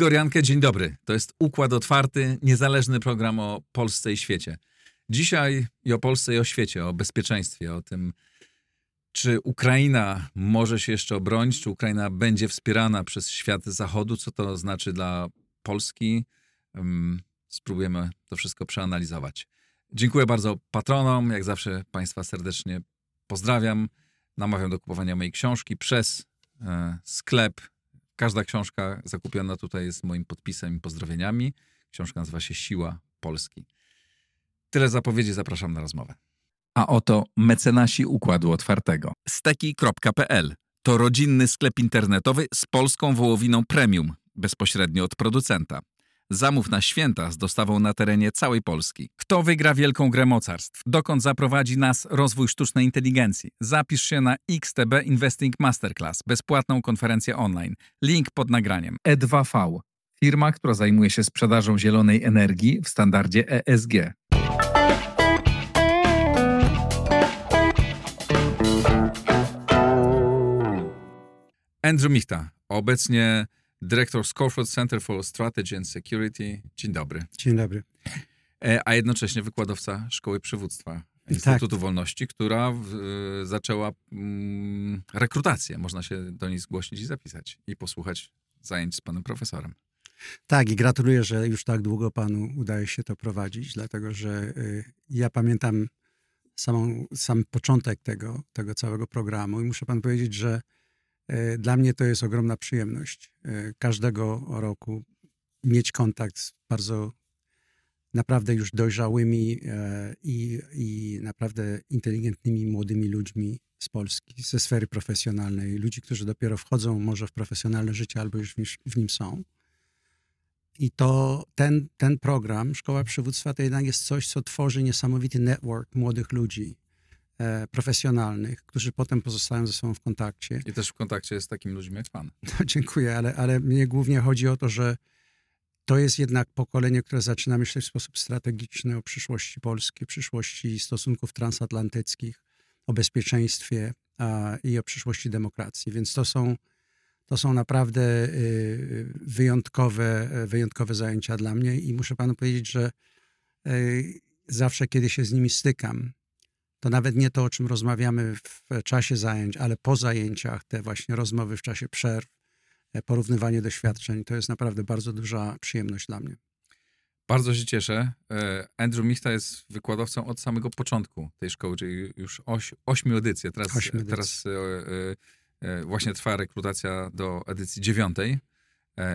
Igor Jankę, dzień dobry. To jest Układ Otwarty, niezależny program o Polsce i świecie. Dzisiaj i o Polsce i o świecie, o bezpieczeństwie, o tym, czy Ukraina może się jeszcze obronić, czy Ukraina będzie wspierana przez świat zachodu, co to znaczy dla Polski. Spróbujemy to wszystko przeanalizować. Dziękuję bardzo patronom, jak zawsze Państwa serdecznie pozdrawiam. Namawiam do kupowania mojej książki przez e, sklep Każda książka zakupiona tutaj jest moim podpisem i pozdrowieniami. Książka nazywa się Siła Polski. Tyle zapowiedzi, zapraszam na rozmowę. A oto mecenasi Układu Otwartego. Steki.pl to rodzinny sklep internetowy z polską wołowiną premium, bezpośrednio od producenta. Zamów na święta z dostawą na terenie całej Polski. Kto wygra wielką grę mocarstw? Dokąd zaprowadzi nas rozwój sztucznej inteligencji? Zapisz się na XTB Investing Masterclass, bezpłatną konferencję online. Link pod nagraniem. E2V, firma, która zajmuje się sprzedażą zielonej energii w standardzie ESG. Andrew Michta, obecnie dyrektor Scoreford Center for Strategy and Security. Dzień dobry. Dzień dobry. E, a jednocześnie wykładowca Szkoły Przywództwa Instytutu tak. Wolności, która w, zaczęła mm, rekrutację. Można się do niej zgłosić i zapisać i posłuchać zajęć z panem profesorem. Tak, i gratuluję, że już tak długo panu udaje się to prowadzić, dlatego że y, ja pamiętam samą, sam początek tego, tego całego programu i muszę pan powiedzieć, że E, dla mnie to jest ogromna przyjemność e, każdego roku mieć kontakt z bardzo naprawdę już dojrzałymi e, i, i naprawdę inteligentnymi młodymi ludźmi z Polski, ze sfery profesjonalnej, ludzi, którzy dopiero wchodzą może w profesjonalne życie albo już w nim są. I to ten, ten program, Szkoła Przywództwa, to jednak jest coś, co tworzy niesamowity network młodych ludzi, E, profesjonalnych, którzy potem pozostają ze sobą w kontakcie. I też w kontakcie z takimi ludźmi jak pan. No, dziękuję, ale, ale mnie głównie chodzi o to, że to jest jednak pokolenie, które zaczyna myśleć w sposób strategiczny o przyszłości Polski, przyszłości stosunków transatlantyckich, o bezpieczeństwie a, i o przyszłości demokracji. Więc to są, to są naprawdę y, wyjątkowe, wyjątkowe zajęcia dla mnie i muszę panu powiedzieć, że y, zawsze, kiedy się z nimi stykam, to nawet nie to, o czym rozmawiamy w czasie zajęć, ale po zajęciach, te właśnie rozmowy w czasie przerw, e, porównywanie doświadczeń, to jest naprawdę bardzo duża przyjemność dla mnie. Bardzo się cieszę. E, Andrew Michta jest wykładowcą od samego początku tej szkoły, czyli już oś, ośmiu edycji. Teraz, edycji. teraz e, właśnie trwa rekrutacja do edycji dziewiątej.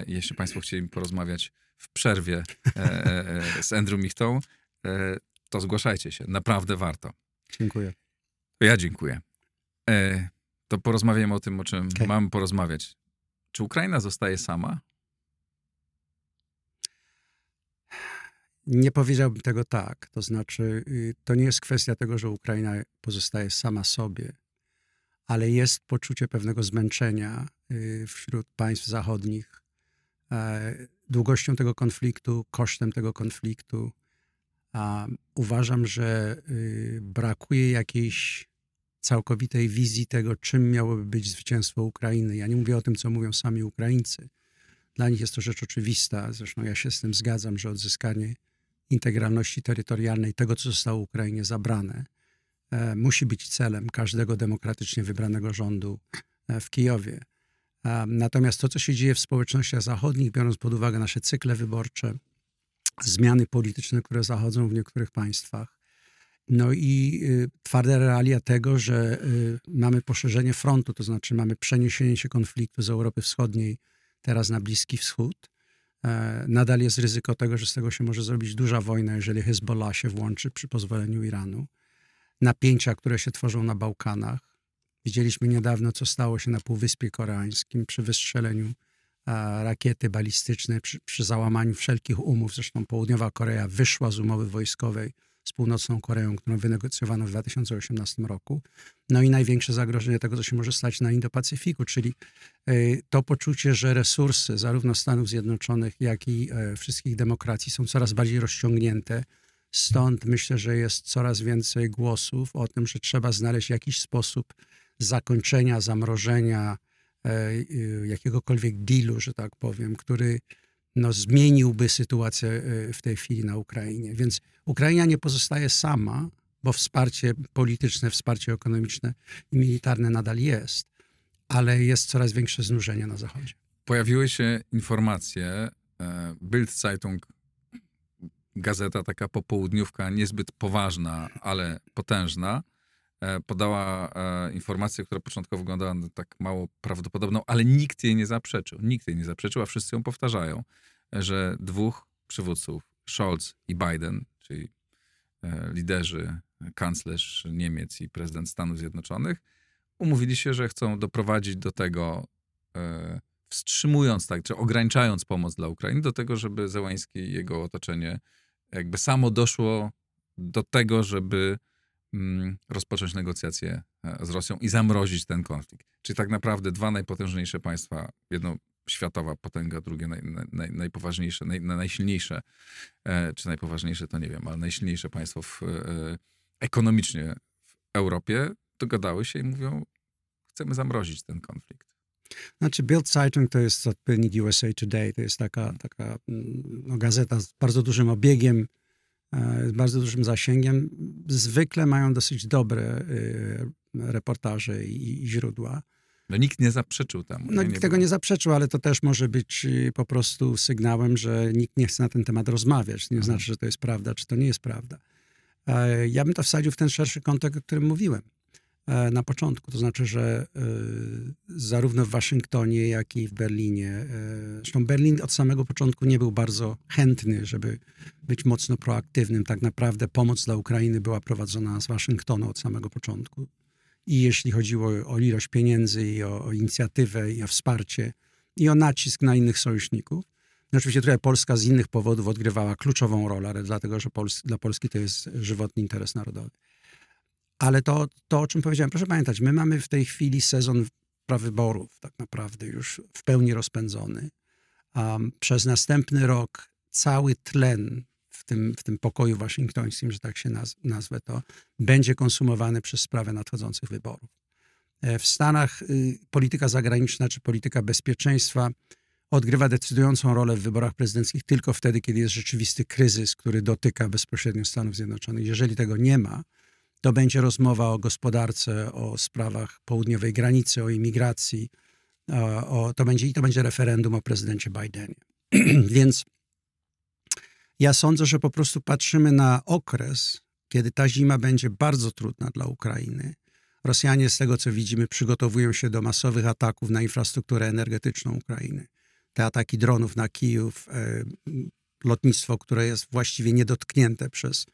Jeśli Państwo chcieli porozmawiać w przerwie z Andrew Michtą, to zgłaszajcie się. Naprawdę warto. Dziękuję. Ja dziękuję. E, to porozmawiamy o tym, o czym okay. mamy porozmawiać. Czy Ukraina zostaje sama? Nie powiedziałbym tego tak. To znaczy, y, to nie jest kwestia tego, że Ukraina pozostaje sama sobie, ale jest poczucie pewnego zmęczenia y, wśród państw zachodnich e, długością tego konfliktu, kosztem tego konfliktu, a uważam, że y, brakuje jakiejś całkowitej wizji tego, czym miałoby być zwycięstwo Ukrainy. Ja nie mówię o tym, co mówią sami Ukraińcy. Dla nich jest to rzecz oczywista. Zresztą ja się z tym zgadzam, że odzyskanie integralności terytorialnej, tego, co zostało Ukrainie zabrane, e, musi być celem każdego demokratycznie wybranego rządu e, w Kijowie. Natomiast to, co się dzieje w społecznościach zachodnich, biorąc pod uwagę nasze cykle wyborcze, zmiany polityczne, które zachodzą w niektórych państwach. No i y, twarde realia tego, że y, mamy poszerzenie frontu, to znaczy mamy przeniesienie się konfliktu z Europy Wschodniej teraz na Bliski Wschód. E, nadal jest ryzyko tego, że z tego się może zrobić duża wojna, jeżeli Hezbollah się włączy przy pozwoleniu Iranu. Napięcia, które się tworzą na Bałkanach. Widzieliśmy niedawno, co stało się na Półwyspie Koreańskim przy wystrzeleniu rakiety balistyczne przy, przy, załamaniu wszelkich umów. Zresztą Południowa Korea wyszła z umowy wojskowej z Północną Koreą, którą wynegocjowano w 2018 roku. No i największe zagrożenie tego, co się może stać na Indo-Pacyfiku, czyli y, to poczucie, że resursy zarówno Stanów Zjednoczonych, jak i e, wszystkich demokracji są coraz bardziej rozciągnięte. Stąd myślę, że jest coraz więcej głosów o tym, że trzeba znaleźć jakiś sposób zakończenia, zamrożenia e, jakiegokolwiek dealu, że tak powiem, który no, zmieniłby sytuację e, w tej chwili na Ukrainie. Więc Ukraina nie pozostaje sama, bo wsparcie polityczne, wsparcie ekonomiczne i militarne nadal jest, ale jest coraz większe znużenie na Zachodzie. Pojawiły się informacje, e, Bild Zeitung, gazeta taka popołudniówka, niezbyt poważna, ale potężna, e, podała informację, która początkowo wyglądała tak mało prawdopodobną, ale nikt jej nie zaprzeczył. Nikt jej nie zaprzeczył, a wszyscy ją powtarzają że dwóch przywódców, Scholz i Biden, czyli e, liderzy, kanclerz Niemiec i prezydent Stanów Zjednoczonych, umówili się, że chcą doprowadzić do tego, e, wstrzymując tak, czy ograniczając pomoc dla Ukrainy, do tego, żeby Zełański i jego otoczenie jakby samo doszło do tego, żeby rozpocząć negocjacje e, z Rosją i zamrozić ten konflikt. Czyli tak naprawdę dwa najpotężniejsze państwa, jedno światowa potęga, drugie naj, naj, najpoważniejsze, naj, najsilniejsze, e, czy najpoważniejsze to nie wiem, ale najsilniejsze państwo w, e, ekonomicznie w Europie dogadały się i mówią, chcemy zamrozić ten konflikt. Znaczy Bild Zeitung to jest odpowiednik USA Today, to jest taka, taka mm, no, gazeta z bardzo dużym obiegiem, z bardzo dużym zasięgiem. Zwykle mają dosyć dobre reportaże i, i źródła. No nikt nie zaprzeczył temu. No, nie, nikt tego nie zaprzeczył, ale to też może być y, po prostu sygnałem, że nikt nie chce na ten temat rozmawiać. Nie mhm. znaczy, że to jest prawda, czy to nie jest prawda. E, ja bym to wsadził w ten szerszy kontekst, o którym mówiłem e, na początku. To znaczy, że e, zarówno w Waszyngtonie, jak i w Berlinie, zresztą Berlin od samego początku nie był bardzo chętny, żeby być mocno proaktywnym. Tak naprawdę pomoc dla Ukrainy była prowadzona z Waszyngtonu od samego początku i jeśli chodziło o ilość pieniędzy, i o, o inicjatywę, i o wsparcie, i o nacisk na innych sojuszników. No oczywiście tutaj Polska z innych powodów odgrywała kluczową rolę, ale dlatego, że Pols dla Polski to jest żywotny interes narodowy. Ale to, to, o czym powiedziałem, proszę pamiętać, my mamy w tej chwili sezon prawyborów tak naprawdę już w pełni rozpędzony. Um, przez następny rok cały tlen w tym, w tym pokoju waszyngtońskim, że tak się naz, nazwę to, będzie konsumowany przez sprawę nadchodzących wyborów. E, w Stanach y, polityka zagraniczna czy polityka bezpieczeństwa odgrywa decydującą rolę w wyborach prezydenckich tylko wtedy, kiedy jest rzeczywisty kryzys, który dotyka bezpośrednio Stanów Zjednoczonych. Jeżeli tego nie ma, to będzie rozmowa o gospodarce, o sprawach południowej granicy, o imigracji, o, to będzie, i to będzie referendum o prezydencie Bidenie. Więc ja sądzę, że po prostu patrzymy na okres, kiedy ta zima będzie bardzo trudna dla Ukrainy. Rosjanie, z tego co widzimy, przygotowują się do masowych ataków na infrastrukturę energetyczną Ukrainy. Te ataki dronów na Kijów, e, lotnictwo, które jest właściwie niedotknięte przez,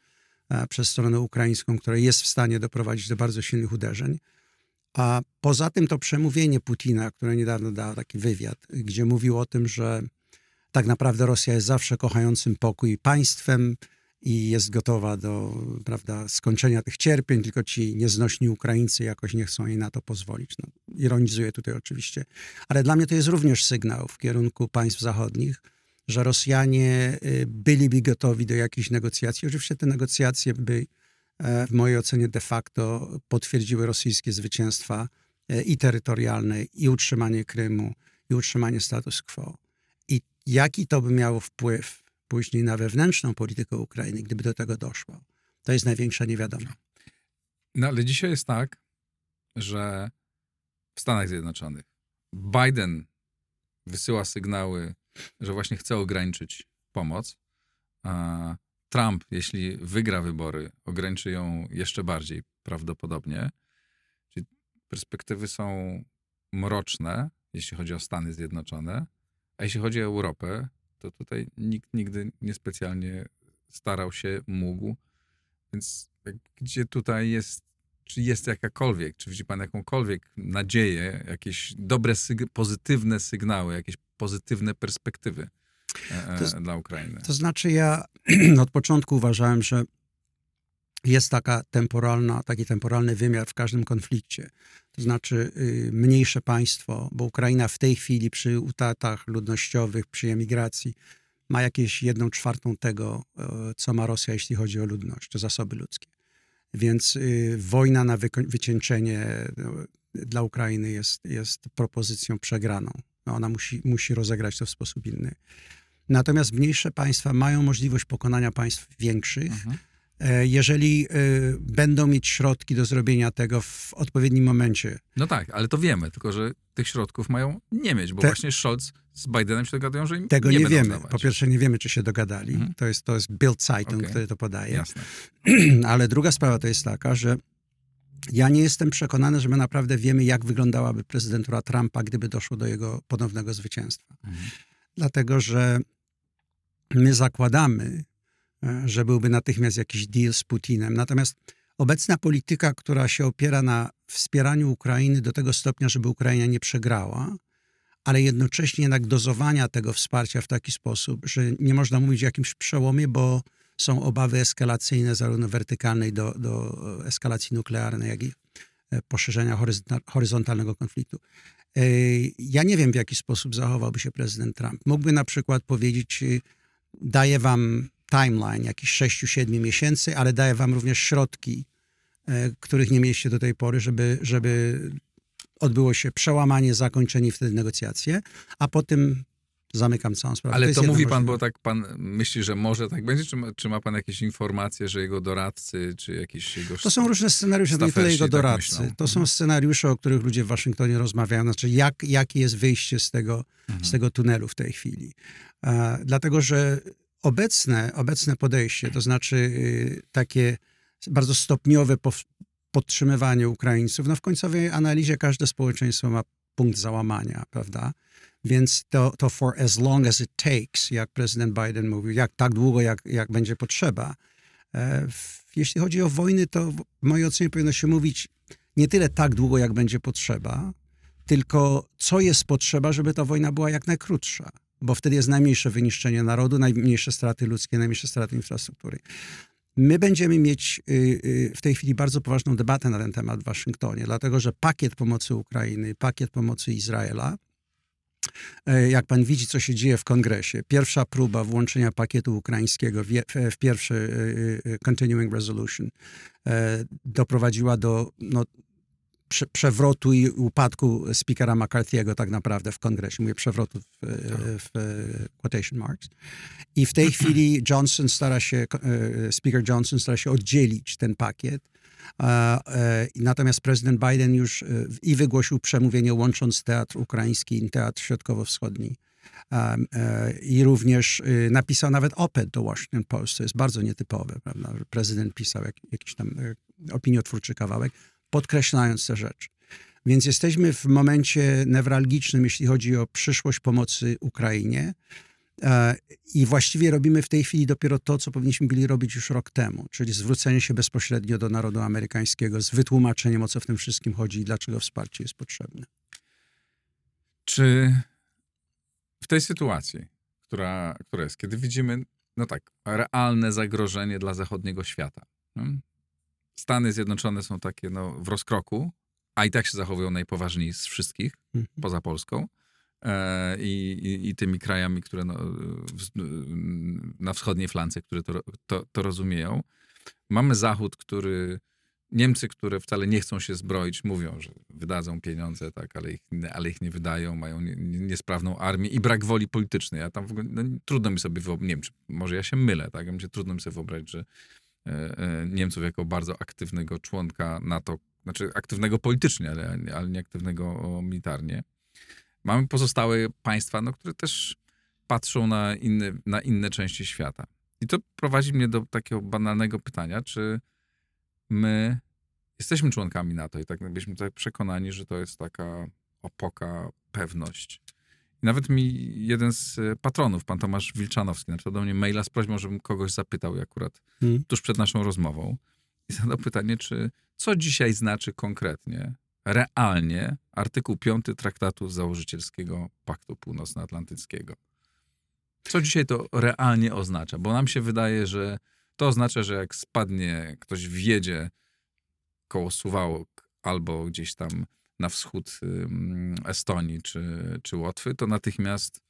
przez stronę ukraińską, które jest w stanie doprowadzić do bardzo silnych uderzeń. A poza tym to przemówienie Putina, które niedawno dał taki wywiad, gdzie mówił o tym, że tak naprawdę Rosja jest zawsze kochającym pokój państwem i jest gotowa do prawda, skończenia tych cierpień, tylko ci nieznośni Ukraińcy jakoś nie chcą jej na to pozwolić. No, ironizuję tutaj oczywiście. Ale dla mnie to jest również sygnał w kierunku państw zachodnich, że Rosjanie y, byliby gotowi do jakichś negocjacji. Oczywiście te negocjacje by e, w mojej ocenie de facto potwierdziły rosyjskie zwycięstwa e, i terytorialne, i utrzymanie Krymu, i utrzymanie status quo jaki to by miało wpływ później na wewnętrzną politykę Ukrainy, gdyby do tego doszło. To jest największa niewiadoma. No ale dzisiaj jest tak, że w Stanach Zjednoczonych Biden wysyła sygnały, że właśnie chce ograniczyć pomoc. A Trump, jeśli wygra wybory, ograniczy ją jeszcze bardziej prawdopodobnie. Czyli perspektywy są mroczne, jeśli chodzi o Stany Zjednoczone. A jeśli chodzi o Europę, to tutaj nikt nigdy niespecjalnie starał się, mógł. Więc gdzie tutaj jest, czy jest jakakolwiek, czy widzi pan jakąkolwiek nadzieję, jakieś dobre, syg pozytywne sygnały, jakieś pozytywne perspektywy e, e, to, dla Ukrainy? To znaczy ja od początku uważałem, że jest taka temporalna, taki temporalny wymiar w każdym konflikcie. To znaczy y, mniejsze państwo, bo Ukraina w tej chwili przy utratach ludnościowych, przy emigracji ma jakieś jedną czwartą tego, e, co ma Rosja, jeśli chodzi o ludność, o zasoby ludzkie. Więc y, wojna na wycieńczenie no, dla Ukrainy jest, jest propozycją przegraną. No, ona musi, musi rozegrać to w sposób inny. Natomiast mniejsze państwa mają możliwość pokonania państw większych, mhm. E, jeżeli e, będą mieć środki do zrobienia tego w odpowiednim momencie. No tak, ale to wiemy, tylko że tych środków mają nie mieć, bo Te... właśnie Scholz z Bidenem się dogadują, że im Tego nie, nie wiemy. Zdawać. Po pierwsze nie wiemy, czy się dogadali. Mhm. To jest, to jest Bild Zeitung, okay. który to podaje. Jasne. ale druga sprawa to jest taka, że ja nie jestem przekonany, że my naprawdę wiemy, jak wyglądałaby prezydentura Trumpa, gdyby doszło do jego ponownego zwycięstwa. Mhm. Dlatego, że my zakładamy, że byłby natychmiast jakiś deal z Putinem. Natomiast obecna polityka, która się opiera na wspieraniu Ukrainy do tego stopnia, żeby Ukraina nie przegrała, ale jednocześnie jednak dozowania tego wsparcia w taki sposób, że nie można mówić o jakimś przełomie, bo są obawy eskalacyjne, zarówno wertykalnej do, do eskalacji nuklearnej, jak i e, poszerzenia horyzontalnego konfliktu. E, ja nie wiem, w jaki sposób zachowałby się prezydent Trump. Mógłby na przykład powiedzieć, y, daję wam timeline, jakieś 6-7 miesięcy, ale daję wam również środki, e, których nie mieliście do tej pory, żeby, żeby odbyło się przełamanie, zakończenie i wtedy negocjacje, a potem zamykam całą sprawę. Ale to, to mówi pan, bo tak pan myśli, że może tak będzie, czy ma, czy ma pan jakieś informacje, że jego doradcy, czy jakieś jego... To są różne scenariusze, to nie tyle jego tak doradcy. Tak to są mhm. scenariusze, o których ludzie w Waszyngtonie rozmawiają, znaczy jak, jakie jest wyjście z tego, mhm. z tego tunelu w tej chwili. E, dlatego, że obecne, obecne podejście, to znaczy y, takie bardzo stopniowe podtrzymywanie Ukraińców, no w końcowej analizie każde społeczeństwo ma punkt załamania, prawda? Więc to, to for as long as it takes, jak prezydent Biden mówił, jak tak długo, jak, jak będzie potrzeba. E, jeśli chodzi o wojny, to w mojej ocenie powinno się mówić nie tyle tak długo, jak będzie potrzeba, tylko co jest potrzeba, żeby ta wojna była jak najkrótsza. Bo wtedy jest najmniejsze wyniszczenie narodu, najmniejsze straty ludzkie, najmniejsze straty infrastruktury. My będziemy mieć y, y, w tej chwili bardzo poważną debatę na ten temat w Waszyngtonie, dlatego że pakiet pomocy Ukrainy, pakiet pomocy Izraela, e, jak pan widzi, co się dzieje w kongresie, pierwsza próba włączenia pakietu ukraińskiego w, pierwszy y, Continuing Resolution e, doprowadziła do no, przewrotu i upadku speakera McCarthy'ego tak naprawdę w kongresie. Mówię przewrotu w, w, quotation marks. I w tej chwili Johnson stara się, e, speaker Johnson stara się oddzielić ten pakiet. E, natomiast prezydent Biden już e, i wygłosił przemówienie łącząc teatr ukraiński i teatr środkowo-wschodni. I również napisał nawet oped do Washington Post, co jest bardzo nietypowe, prawda? Prezydent pisał jak, jakiś tam opiniotwórczy kawałek podkreślając te rzeczy. Więc jesteśmy w momencie newralgicznym, jeśli chodzi o przyszłość pomocy Ukrainie. E, I właściwie robimy w tej chwili dopiero to, co powinniśmy byli robić już rok temu, czyli zwrócenie się bezpośrednio do narodu amerykańskiego z wytłumaczeniem, o co w tym wszystkim chodzi i dlaczego wsparcie jest potrzebne. Czy w tej sytuacji, która, która jest, kiedy widzimy, no tak, realne zagrożenie dla zachodniego świata, no, Stany Zjednoczone są takie no, w rozkroku, a i tak się zachowują najpoważniej z wszystkich, mhm. poza Polską. E, i, i, tymi krajami, które no, w, na wschodniej flance, które to, to, to, rozumieją. Mamy Zachód, który. Niemcy, które wcale nie chcą się zbroić, mówią, że wydadzą pieniądze, tak, ale ich, ale ich nie wydają, mają nie, niesprawną armię i brak woli politycznej. Ja tam w ogóle, no, trudno mi sobie wyobrazić, nie wiem, czy, może ja się mylę, tak, ja trudno mi sobie wyobrazić, że Niemców jako bardzo aktywnego członka NATO, znaczy aktywnego politycznie, ale, ale nie aktywnego militarnie. Mamy pozostałe państwa, no, które też patrzą na inne, na inne części świata. I to prowadzi mnie do takiego banalnego pytania, czy my jesteśmy członkami NATO i tak byliśmy tutaj przekonani, że to jest taka opoka, pewność. Nawet mi jeden z e, patronów, pan Tomasz Wilczanowski, napisał do mnie maila z prośbą, żebym kogoś zapytał akurat hmm. tuż przed naszą rozmową. I zadał pytanie, czy co dzisiaj znaczy konkretnie, realnie artykuł 5 Traktatu Założycielskiego Paktu Północnoatlantyckiego. Co dzisiaj to realnie oznacza? Bo nam się wydaje, że To oznacza, że jak spadnie, ktoś wjedzie koło Suwałk albo gdzieś tam na wschód Estonii czy, czy Łotwy, to natychmiast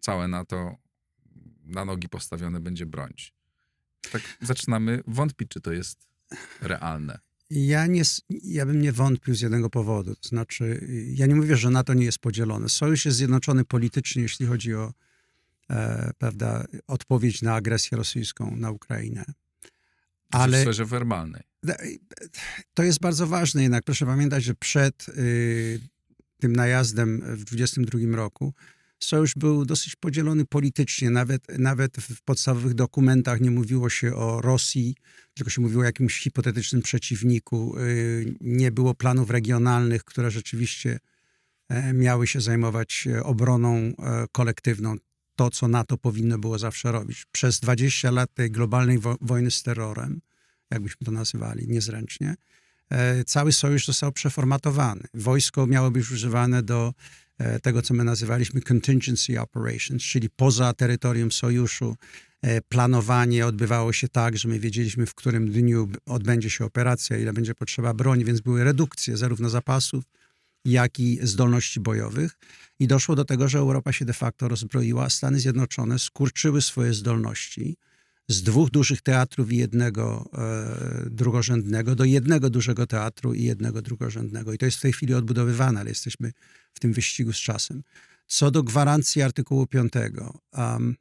całe NATO na nogi postawione będzie bronić. Tak zaczynamy wątpić, czy to jest realne. Ja, nie, ja bym nie wątpił z jednego powodu. To znaczy, ja nie mówię, że NATO nie jest podzielone. Sojusz jest zjednoczony politycznie, jeśli chodzi o e, prawda, odpowiedź na agresję rosyjską na Ukrainę. Ale w sferze. To jest bardzo ważne jednak. Proszę pamiętać, że przed y, tym najazdem w 2022 roku sojusz był dosyć podzielony politycznie. Nawet, nawet w podstawowych dokumentach nie mówiło się o Rosji, tylko się mówiło o jakimś hipotetycznym przeciwniku. Y, nie było planów regionalnych, które rzeczywiście e, miały się zajmować e, obroną e, kolektywną. To, co NATO powinno było zawsze robić. Przez 20 lat tej globalnej wo wojny z terrorem, jakbyśmy to nazywali niezręcznie, cały sojusz został przeformatowany. Wojsko miało być używane do E, tego, co my nazywaliśmy contingency operations, czyli poza terytorium sojuszu. E, planowanie odbywało się tak, że my wiedzieliśmy, w którym dniu odbędzie się operacja, ile będzie potrzeba broni, więc były redukcje zarówno zapasów, jak i zdolności bojowych. I doszło do tego, że Europa się de facto rozbroiła, a Stany Zjednoczone skurczyły swoje zdolności z dwóch dużych teatrów i jednego e, drugorzędnego do jednego dużego teatru i jednego drugorzędnego. I to jest w tej chwili odbudowywane, ale jesteśmy w tym wyścigu z czasem. Co do gwarancji artykułu 5. Um,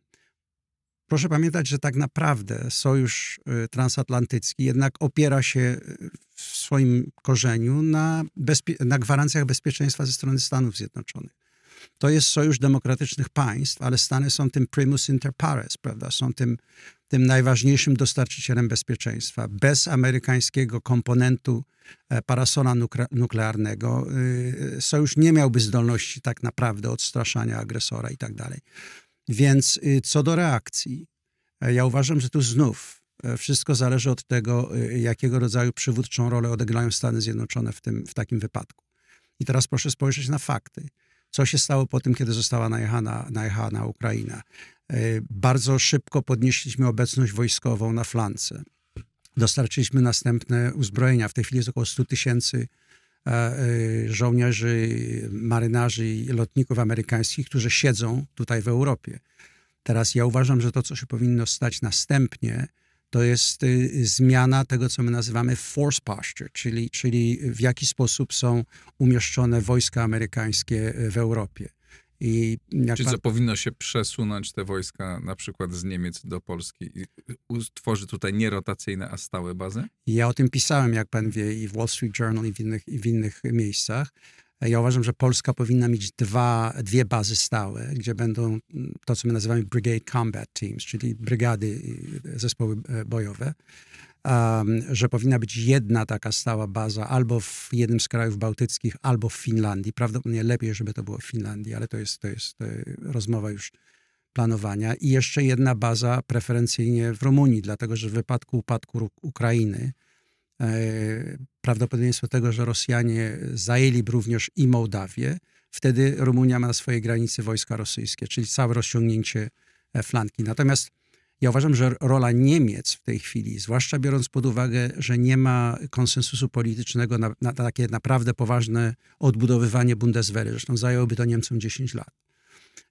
proszę pamiętać, że tak naprawdę sojusz y, transatlantycki jednak opiera się y, w swoim korzeniu na, na gwarancjach bezpieczeństwa ze strony Stanów Zjednoczonych. To jest sojusz demokratycznych państw, ale Stany są tym primus inter pares, prawda? Są tym tym najważniejszym dostarczycielem bezpieczeństwa. Bez amerykańskiego komponentu e, parasola nuklearnego y, sojusz nie miałby zdolności tak naprawdę odstraszania agresora i tak dalej. Więc y, co do reakcji, e, ja uważam, że tu znów e, wszystko zależy od tego, y, jakiego rodzaju przywódczą rolę odegrają Stany Zjednoczone w, tym, w takim wypadku. I teraz proszę spojrzeć na fakty. Co się stało po tym, kiedy została najechana, najechana Ukraina? E, bardzo szybko podnieśliśmy obecność wojskową na flance. Dostarczyliśmy następne uzbrojenia. W tej chwili jest około 100 tysięcy żołnierzy, marynarzy i lotników amerykańskich, którzy siedzą tutaj w Europie. Teraz ja uważam, że to, co się powinno stać następnie, to jest y, zmiana tego, co my nazywamy force posture, czyli, czyli w jaki sposób są umieszczone wojska amerykańskie w Europie. I Czy pan... co, powinno się przesunąć te wojska na przykład z Niemiec do Polski i utworzyć tutaj nie rotacyjne, a stałe bazy? Ja o tym pisałem, jak pan wie, i w Wall Street Journal, i w innych, i w innych miejscach. Ja uważam, że Polska powinna mieć dwa, dwie bazy stałe, gdzie będą to, co my nazywamy Brigade Combat Teams, czyli brygady, zespoły e, bojowe że powinna być jedna taka stała baza albo w jednym z krajów bałtyckich, albo w Finlandii. Prawdopodobnie lepiej, żeby to było w Finlandii, ale to jest, to jest to rozmowa już planowania. I jeszcze jedna baza preferencyjnie w Rumunii, dlatego że w wypadku upadku Ukrainy e, prawdopodobieństwo tego, że Rosjanie zajęliby również i Mołdawię, wtedy Rumunia ma na swojej granicy wojska rosyjskie, czyli całe rozciągnięcie e, flanki. Natomiast ja uważam, że rola Niemiec w tej chwili, zwłaszcza biorąc pod uwagę, że nie ma konsensusu politycznego na, na takie naprawdę poważne odbudowywanie Bundeswehry, zresztą zajęłoby to Niemcom 10 lat.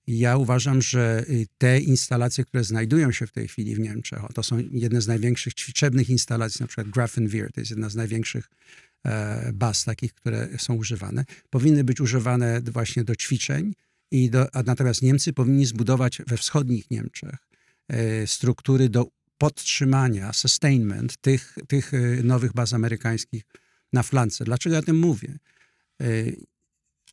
Ja uważam, że y, te instalacje, które znajdują się w tej chwili w Niemczech, to są jedne z największych ćwiczebnych instalacji, na przykład Grafenwehr, to jest jedna z największych e, baz takich, które są używane, powinny być używane właśnie do ćwiczeń, i do, natomiast Niemcy powinni zbudować we wschodnich Niemczech struktury do podtrzymania, sustainment tych, tych e, nowych baz amerykańskich na flance. Dlaczego ja tym mówię? E,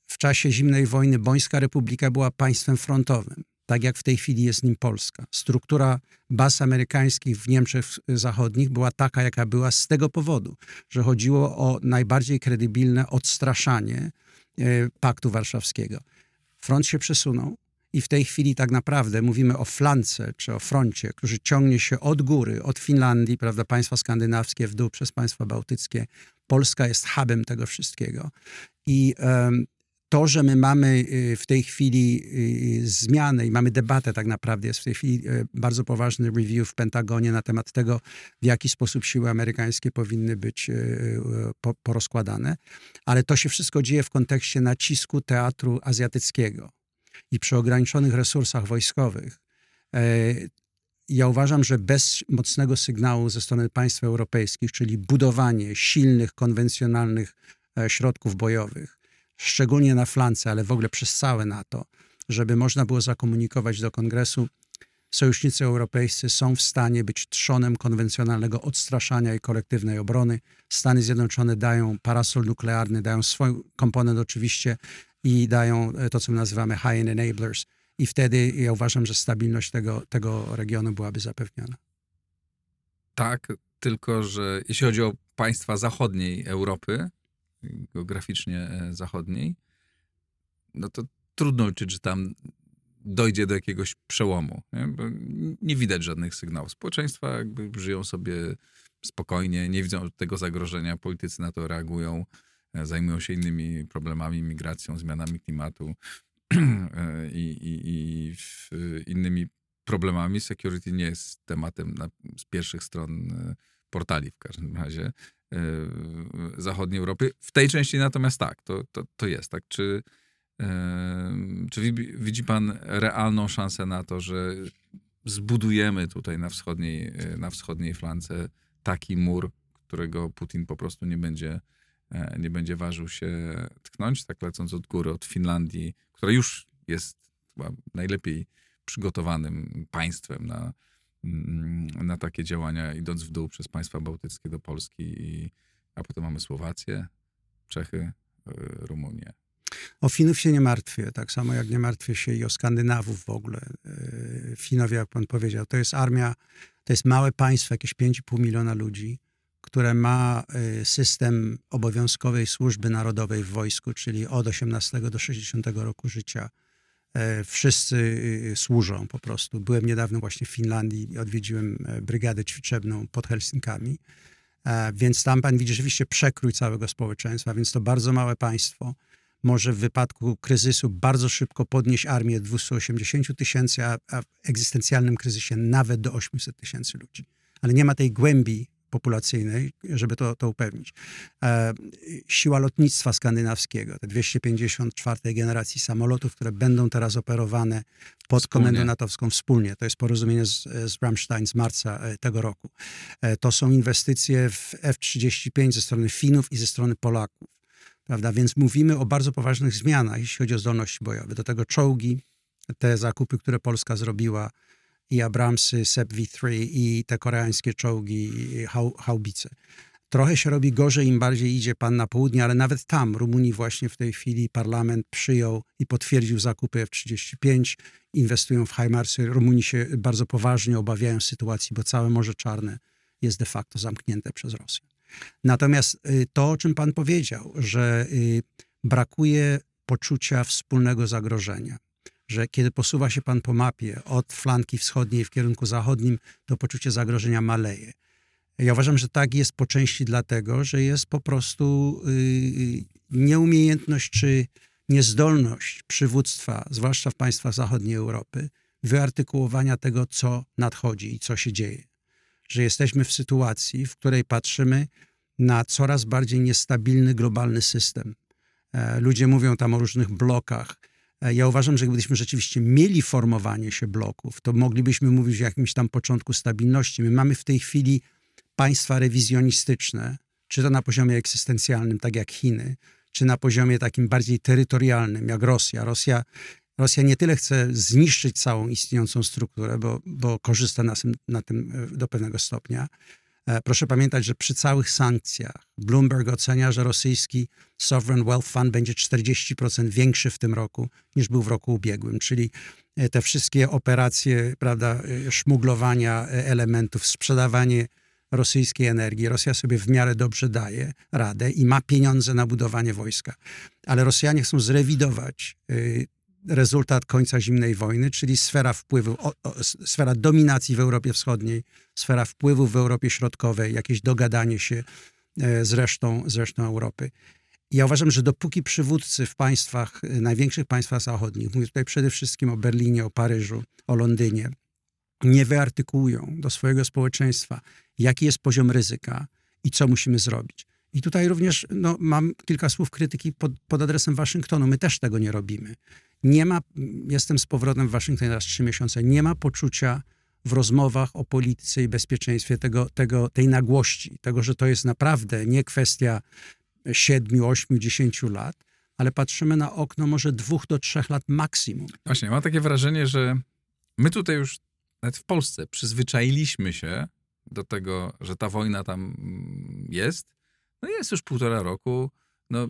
w czasie zimnej wojny Bońska Republika była państwem frontowym, tak jak w tej chwili jest nim Polska. Struktura baz amerykańskich w Niemczech Zachodnich była taka, jaka była z tego powodu, że chodziło o najbardziej kredybilne odstraszanie Paktu Warszawskiego. Front się przesunął, i w tej chwili tak naprawdę mówimy o flance czy o froncie, który ciągnie się od góry, od Finlandii, prawda, państwa skandynawskie w dół przez państwa bałtyckie. Polska jest hubem tego wszystkiego. I um, to, że my mamy y, w tej chwili y, zmianę i mamy debatę tak naprawdę, jest w tej chwili y, bardzo poważny review w Pentagonie na temat tego, w jaki sposób siły amerykańskie powinny być porozkładane, ale to się wszystko dzieje w kontekście nacisku teatru azjatyckiego i przy ograniczonych resursach wojskowych. E, ja uważam, że bez mocnego sygnału ze strony państw europejskich, czyli budowanie silnych, konwencjonalnych e, środków bojowych, szczególnie na flance, ale w ogóle przez całe NATO, żeby można było zakomunikować do Kongresu, sojusznicy europejscy są w stanie być trzonem konwencjonalnego odstraszania i kolektywnej obrony. Stany Zjednoczone dają parasol nuklearny, dają swój komponent oczywiście i dają e, to, co my nazywamy high-end enablers. I wtedy ja uważam, że stabilność tego, tego regionu byłaby zapewniona. Tak, tylko że jeśli chodzi o państwa zachodniej Europy, geograficznie e, zachodniej, no to trudno liczyć, że tam dojdzie do jakiegoś przełomu. Nie? Bo nie widać żadnych sygnałów. Społeczeństwa jakby żyją sobie spokojnie, nie widzą tego zagrożenia, politycy na to reagują, zajmują się innymi problemami, migracją, zmianami klimatu e, i, i, i innymi problemami. Security nie jest tematem na, z pierwszych stron portali w każdym razie. E, zachodniej Europy. W tej części natomiast tak, to, to, to jest. Tak? Czy, e, czy widzi pan realną szansę na to, że zbudujemy tutaj na wschodniej, e, na wschodniej flance taki mur, którego Putin po prostu nie będzie, nie będzie ważył się tknąć, tak lecąc od góry, od Finlandii, która już jest chyba najlepiej przygotowanym państwem na, Mm, na takie działania, idąc w dół przez państwa bałtyckie do Polski, i, a potem mamy Słowację, Czechy, e, Rumunię. O Finów się nie martwię, tak samo jak nie martwię się i o Skandynawów w ogóle. E, Finowie, jak pan powiedział, to jest armia, to jest małe państwo, jakieś 5,5 miliona ludzi, które ma e, system obowiązkowej służby narodowej w wojsku, czyli od 18 do 60 roku życia E, wszyscy y, służą po prostu. Byłem niedawno właśnie w Finlandii i odwiedziłem e, brygadę ćwiczebną pod Helsinkami, e, więc tam pan widzi rzeczywiście przekrój całego społeczeństwa, więc to bardzo małe państwo może w wypadku kryzysu bardzo szybko podnieść armię 280 tysięcy, a w egzystencjalnym kryzysie nawet do 800 tysięcy ludzi. Ale nie ma tej głębi populacyjnej, żeby to, to upewnić. E, siła lotnictwa skandynawskiego, te 254 generacji samolotów, które będą teraz operowane pod wspólnie. komendą natowską wspólnie. To jest porozumienie z, z Ramstein z marca e, tego roku. E, to są inwestycje w F-35 ze strony Finów i ze strony Polaków. Prawda? Więc mówimy o bardzo poważnych zmianach, jeśli chodzi o zdolności bojowe. Do tego czołgi, te zakupy, które Polska zrobiła, i Abramsy, SEP-V3 i te koreańskie czołgi, haubice. Trochę się robi gorzej, im bardziej idzie pan na południe, ale nawet tam Rumunii właśnie w tej chwili parlament przyjął i potwierdził zakupy F-35, inwestują w HIMARSy. Rumuni się bardzo poważnie obawiają sytuacji, bo całe Morze Czarne jest de facto zamknięte przez Rosję. Natomiast y, to, o czym pan powiedział, że y, brakuje poczucia wspólnego zagrożenia że kiedy posuwa się pan po mapie od flanki wschodniej w kierunku zachodnim, to poczucie zagrożenia maleje. Ja uważam, że tak jest po części dlatego, że jest po prostu yy, nieumiejętność czy niezdolność przywództwa, zwłaszcza w państwach zachodniej Europy, wyartykułowania tego, co nadchodzi i co się dzieje. Że jesteśmy w sytuacji, w której patrzymy na coraz bardziej niestabilny globalny system. E, ludzie mówią tam o różnych blokach, ja uważam, że gdybyśmy rzeczywiście mieli formowanie się bloków, to moglibyśmy mówić o jakimś tam początku stabilności. My mamy w tej chwili państwa rewizjonistyczne, czy to na poziomie egzystencjalnym, tak jak Chiny, czy na poziomie takim bardziej terytorialnym, jak Rosja. Rosja, Rosja nie tyle chce zniszczyć całą istniejącą strukturę, bo, bo korzysta na tym, na tym e, do pewnego stopnia, E, proszę pamiętać, że przy całych sankcjach Bloomberg ocenia, że rosyjski Sovereign Wealth Fund będzie 40% większy w tym roku niż był w roku ubiegłym, czyli e, te wszystkie operacje, prawda, e, szmuglowania elementów, sprzedawanie rosyjskiej energii. Rosja sobie w miarę dobrze daje radę i ma pieniądze na budowanie wojska. Ale Rosjanie chcą zrewidować rezultat końca zimnej wojny, czyli sfera wpływu, o, o, sfera dominacji w Europie Wschodniej, sfera wpływu w Europie Środkowej, jakieś dogadanie się e, z resztą, z resztą Europy. Ja uważam, że dopóki przywódcy w państwach, y, największych państwach zachodnich, mówię tutaj przede wszystkim o Berlinie, o Paryżu, o Londynie, nie wyartykułują do swojego społeczeństwa, jaki jest poziom ryzyka i co musimy zrobić. I tutaj również no, mam kilka słów krytyki pod, pod adresem Waszyngtonu. My też tego nie robimy. Nie ma, jestem z powrotem w Waszyngtonie raz trzy miesiące, nie ma poczucia w rozmowach o polityce i bezpieczeństwie tego, tego, tej nagłości, tego, że to jest naprawdę nie kwestia siedmiu, ośmiu, dziesięciu lat, ale patrzymy na okno może dwóch do trzech lat maksimum. Właśnie, mam takie wrażenie, że my tutaj już nawet w Polsce przyzwyczailiśmy się do tego, że ta wojna tam jest. No jest już półtora roku. No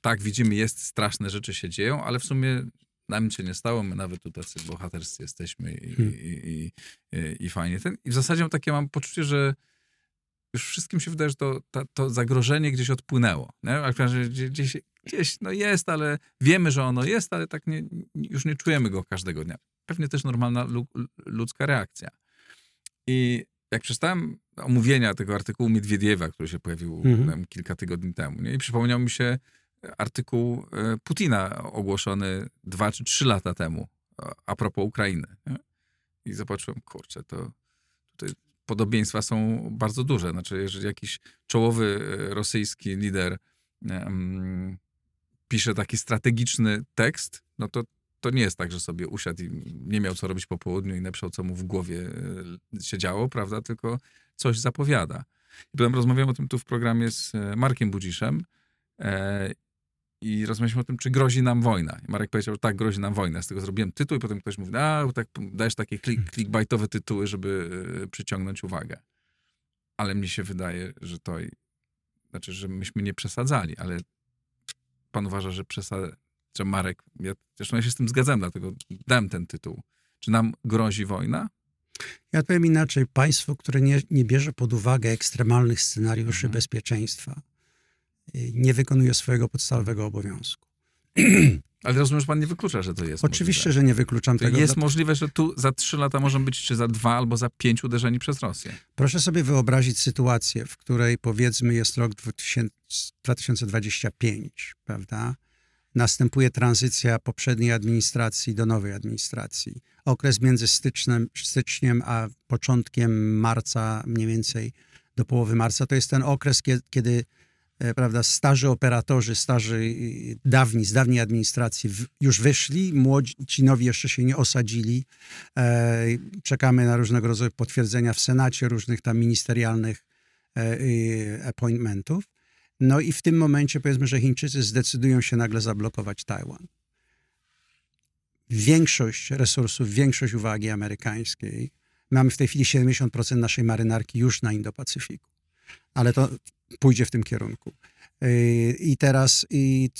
tak, widzimy, jest straszne rzeczy się dzieją, ale w sumie nam się nie stało, my nawet tu tacy bohaterscy jesteśmy i, hmm. i, i, i, fajnie. Ten, I w zasadzie mam takie mam poczucie, że już wszystkim się wydaje, że to, to, to zagrożenie gdzieś odpłynęło. Nie? Gdzieś, gdzieś no jest, ale wiemy, że ono jest, ale tak nie, już nie czujemy go każdego dnia. Pewnie też normalna ludzka reakcja. I jak przeczytałem omówienia tego artykułu Miedwiediewa, który się pojawił mhm. kilka tygodni temu, nie? i przypomniał mi się artykuł e, Putina ogłoszony dwa czy trzy lata temu a propos Ukrainy. Nie? I zobaczyłem, kurczę, to tutaj podobieństwa są bardzo duże. Znaczy, jeżeli jakiś czołowy e, rosyjski lider um, pisze taki strategiczny tekst, no to to nie jest tak, że sobie usiadł i nie miał co robić po południu i napisał, co mu w głowie e, się działo, prawda? Tylko coś zapowiada. I potem rozmawiałem o tym tu w programie z Markiem Budziszem e, i rozmawialiśmy o tym, czy grozi nam wojna. I Marek powiedział, że tak, grozi nam wojna. Z tego zrobiłem tytuł i potem ktoś mówi, a tak dajesz takie klik, hmm. clickbaitowe tytuły, żeby e, przyciągnąć uwagę. Ale mnie się wydaje, że to, znaczy, że myśmy nie przesadzali, ale pan uważa, że przesad, że Marek, ja, zresztą ja się z tym zgadzam, dlatego dałem ten tytuł. Czy nam grozi wojna? Ja powiem inaczej. Państwo, które nie, nie bierze pod uwagę ekstremalnych scenariuszy mhm. bezpieczeństwa, nie wykonuje swojego podstawowego obowiązku. Ale rozumiem, że pan nie wyklucza, że to jest Oczywiście, możliwe. że nie wykluczam to tego. Jest dla... możliwe, że tu za trzy lata możemy być, czy za dwa, albo za pięć uderzeni przez Rosję. Proszę sobie wyobrazić sytuację, w której powiedzmy jest rok 2025, prawda? Następuje tranzycja poprzedniej administracji do nowej administracji. Okres między styczniem, styczniem a początkiem marca, mniej więcej do połowy marca, to jest ten okres, kiedy E, prawda, starzy operatorzy, starzy dawni, z dawniej administracji już wyszli, młodzi, ci nowi jeszcze się nie osadzili. E, czekamy na różnego rodzaju potwierdzenia w Senacie, różnych tam ministerialnych e, appointmentów. No i w tym momencie powiedzmy, że Chińczycy zdecydują się nagle zablokować Tajwan. Większość resursów, większość uwagi amerykańskiej, mamy w tej chwili 70% naszej marynarki już na Indo-Pacyfiku. Ale to pójdzie w tym kierunku. Yy, I teraz i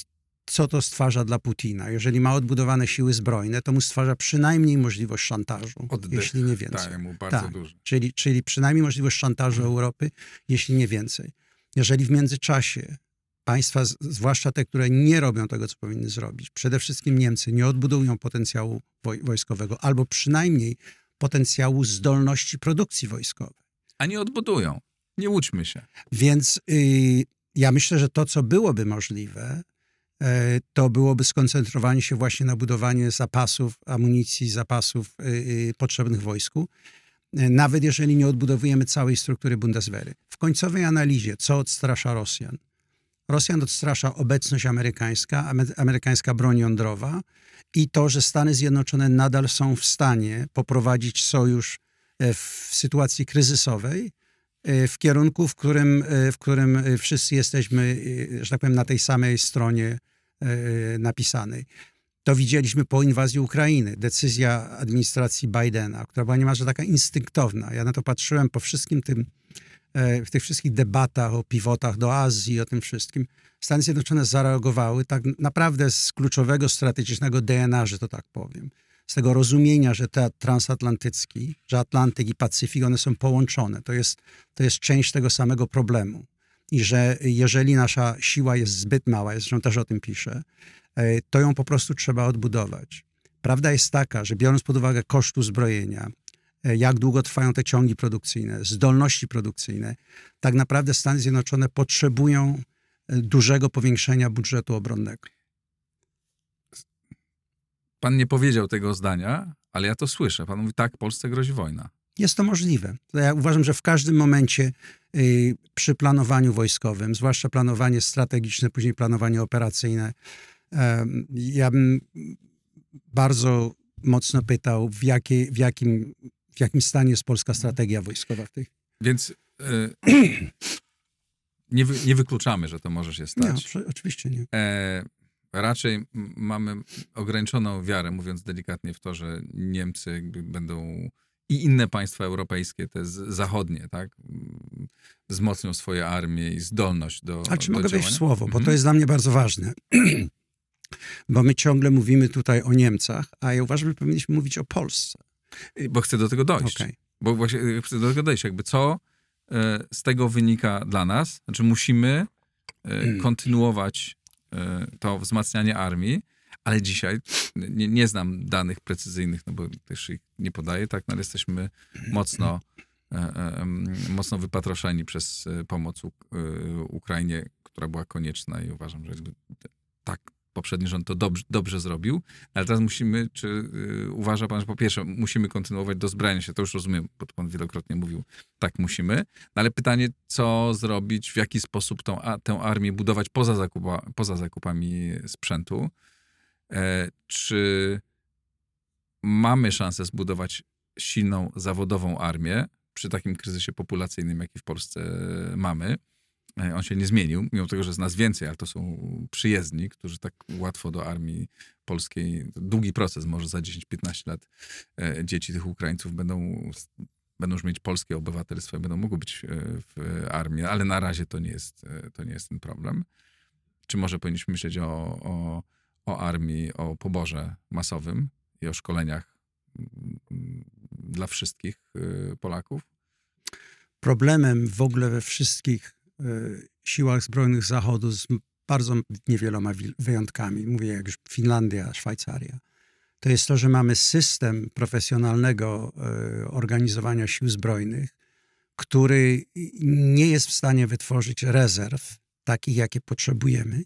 co to stwarza dla Putina? Jeżeli ma odbudowane siły zbrojne, to mu stwarza przynajmniej możliwość szantażu, Oddech jeśli nie więcej. Daje mu bardzo tak, dużo. Czyli, czyli przynajmniej możliwość szantażu Europy, jeśli nie więcej. Jeżeli w międzyczasie państwa, zwłaszcza te, które nie robią tego, co powinny zrobić, przede wszystkim Niemcy, nie odbudują potencjału woj wojskowego, albo przynajmniej potencjału zdolności produkcji wojskowej. A nie odbudują. Nie łudźmy się. Więc y, ja myślę, że to, co byłoby możliwe, y, to byłoby skoncentrowanie się właśnie na budowanie zapasów amunicji, zapasów y, y potrzebnych wojsku, nawet jeżeli nie odbudowujemy całej struktury Bundeswehry. W końcowej analizie, co odstrasza Rosjan? Rosjan odstrasza obecność amerykańska, amerykańska broń jądrowa i to, że Stany Zjednoczone nadal są w stanie poprowadzić sojusz e, w sytuacji kryzysowej, E, w kierunku, w którym, e, w którym e, wszyscy jesteśmy, że tak powiem, na tej samej stronie napisanej. To widzieliśmy po inwazji Ukrainy. Decyzja administracji Bidena, która była niemalże taka instynktowna. Ja na to patrzyłem po wszystkim tym, w tych wszystkich debatach o pivotach do Azji, o tym wszystkim. Stany Zjednoczone zareagowały tak naprawdę z kluczowego strategicznego DNA, że to tak powiem z tego rozumienia, że teatr transatlantycki, że Atlantyk i Pacyfik, one są połączone. To jest, to jest część tego samego problemu. I że jeżeli nasza siła jest zbyt mała, zresztą też o tym piszę, e, to ją po prostu trzeba odbudować. Prawda jest taka, że biorąc pod uwagę kosztu zbrojenia, e, jak długo trwają te ciągi produkcyjne, zdolności produkcyjne, tak naprawdę Stany Zjednoczone potrzebują dużego powiększenia budżetu obronnego. Pan nie powiedział tego zdania, ale ja to słyszę. Pan mówi, tak, Polsce grozi wojna. Jest to możliwe. Ja uważam, że w każdym momencie y, przy planowaniu wojskowym, zwłaszcza planowanie strategiczne, później planowanie operacyjne, y, ja bym bardzo mocno pytał, w, jakie, w, jakim, w jakim stanie jest polska strategia wojskowa w tej Więc y, nie, wy, nie wykluczamy, że to może się stać. Nie, oczywiście nie. E, raczej mamy ograniczoną wiarę, mówiąc delikatnie, w to, że Niemcy będą i inne państwa europejskie, te zachodnie, tak, wzmocnią swoje armie i zdolność do. A czy do mogę działania? wejść w słowo, bo to mhm. jest dla mnie bardzo ważne. bo my ciągle mówimy tutaj o Niemcach, a ja uważam, że powinniśmy mówić o Polsce. Bo chcę do tego dojść. Okay. Bo właśnie chcę do tego dojść. Jakby co e, z tego wynika dla nas? Znaczy musimy e, kontynuować to wzmacnianie armii, ale dzisiaj nie, nie, znam danych precyzyjnych, no bo też ich nie podaję, tak, no ale jesteśmy mocno, e, e, mocno wypatroszeni przez e, pomoc Ukrainie, która była konieczna i uważam, że tak poprzedni rząd to dobrze, dobrze zrobił, ale teraz musimy, czy uważa pan, że po pierwsze musimy kontynuować dozbrajanie się, to już rozumiem, bo pan wielokrotnie mówił, tak musimy, no ale pytanie, co zrobić, w jaki sposób tą, tę armię budować poza, zakupa, poza zakupami sprzętu, czy mamy szansę zbudować silną, zawodową armię przy takim kryzysie populacyjnym, jaki w Polsce mamy. E, on się nie zmienił, mimo tego, że jest nas więcej, ale to są przyjezdni, którzy tak łatwo do armii polskiej, długi proces, może za 10-15 lat e, dzieci tych Ukraińców będą, będą już mieć polskie obywatelstwo i będą mogły być w armii, ale na razie to nie jest, to nie jest ten problem. Czy może powinniśmy myśleć o, o o armii, o poborze masowym i o szkoleniach mm, dla wszystkich y, Polaków? Problemem w ogóle we wszystkich y, siłach zbrojnych Zachodu z bardzo niewieloma wyjątkami, mówię jak Finlandia, Szwajcaria, to jest to, że mamy system profesjonalnego y, organizowania sił zbrojnych, który nie jest w stanie wytworzyć rezerw takich, jakie potrzebujemy.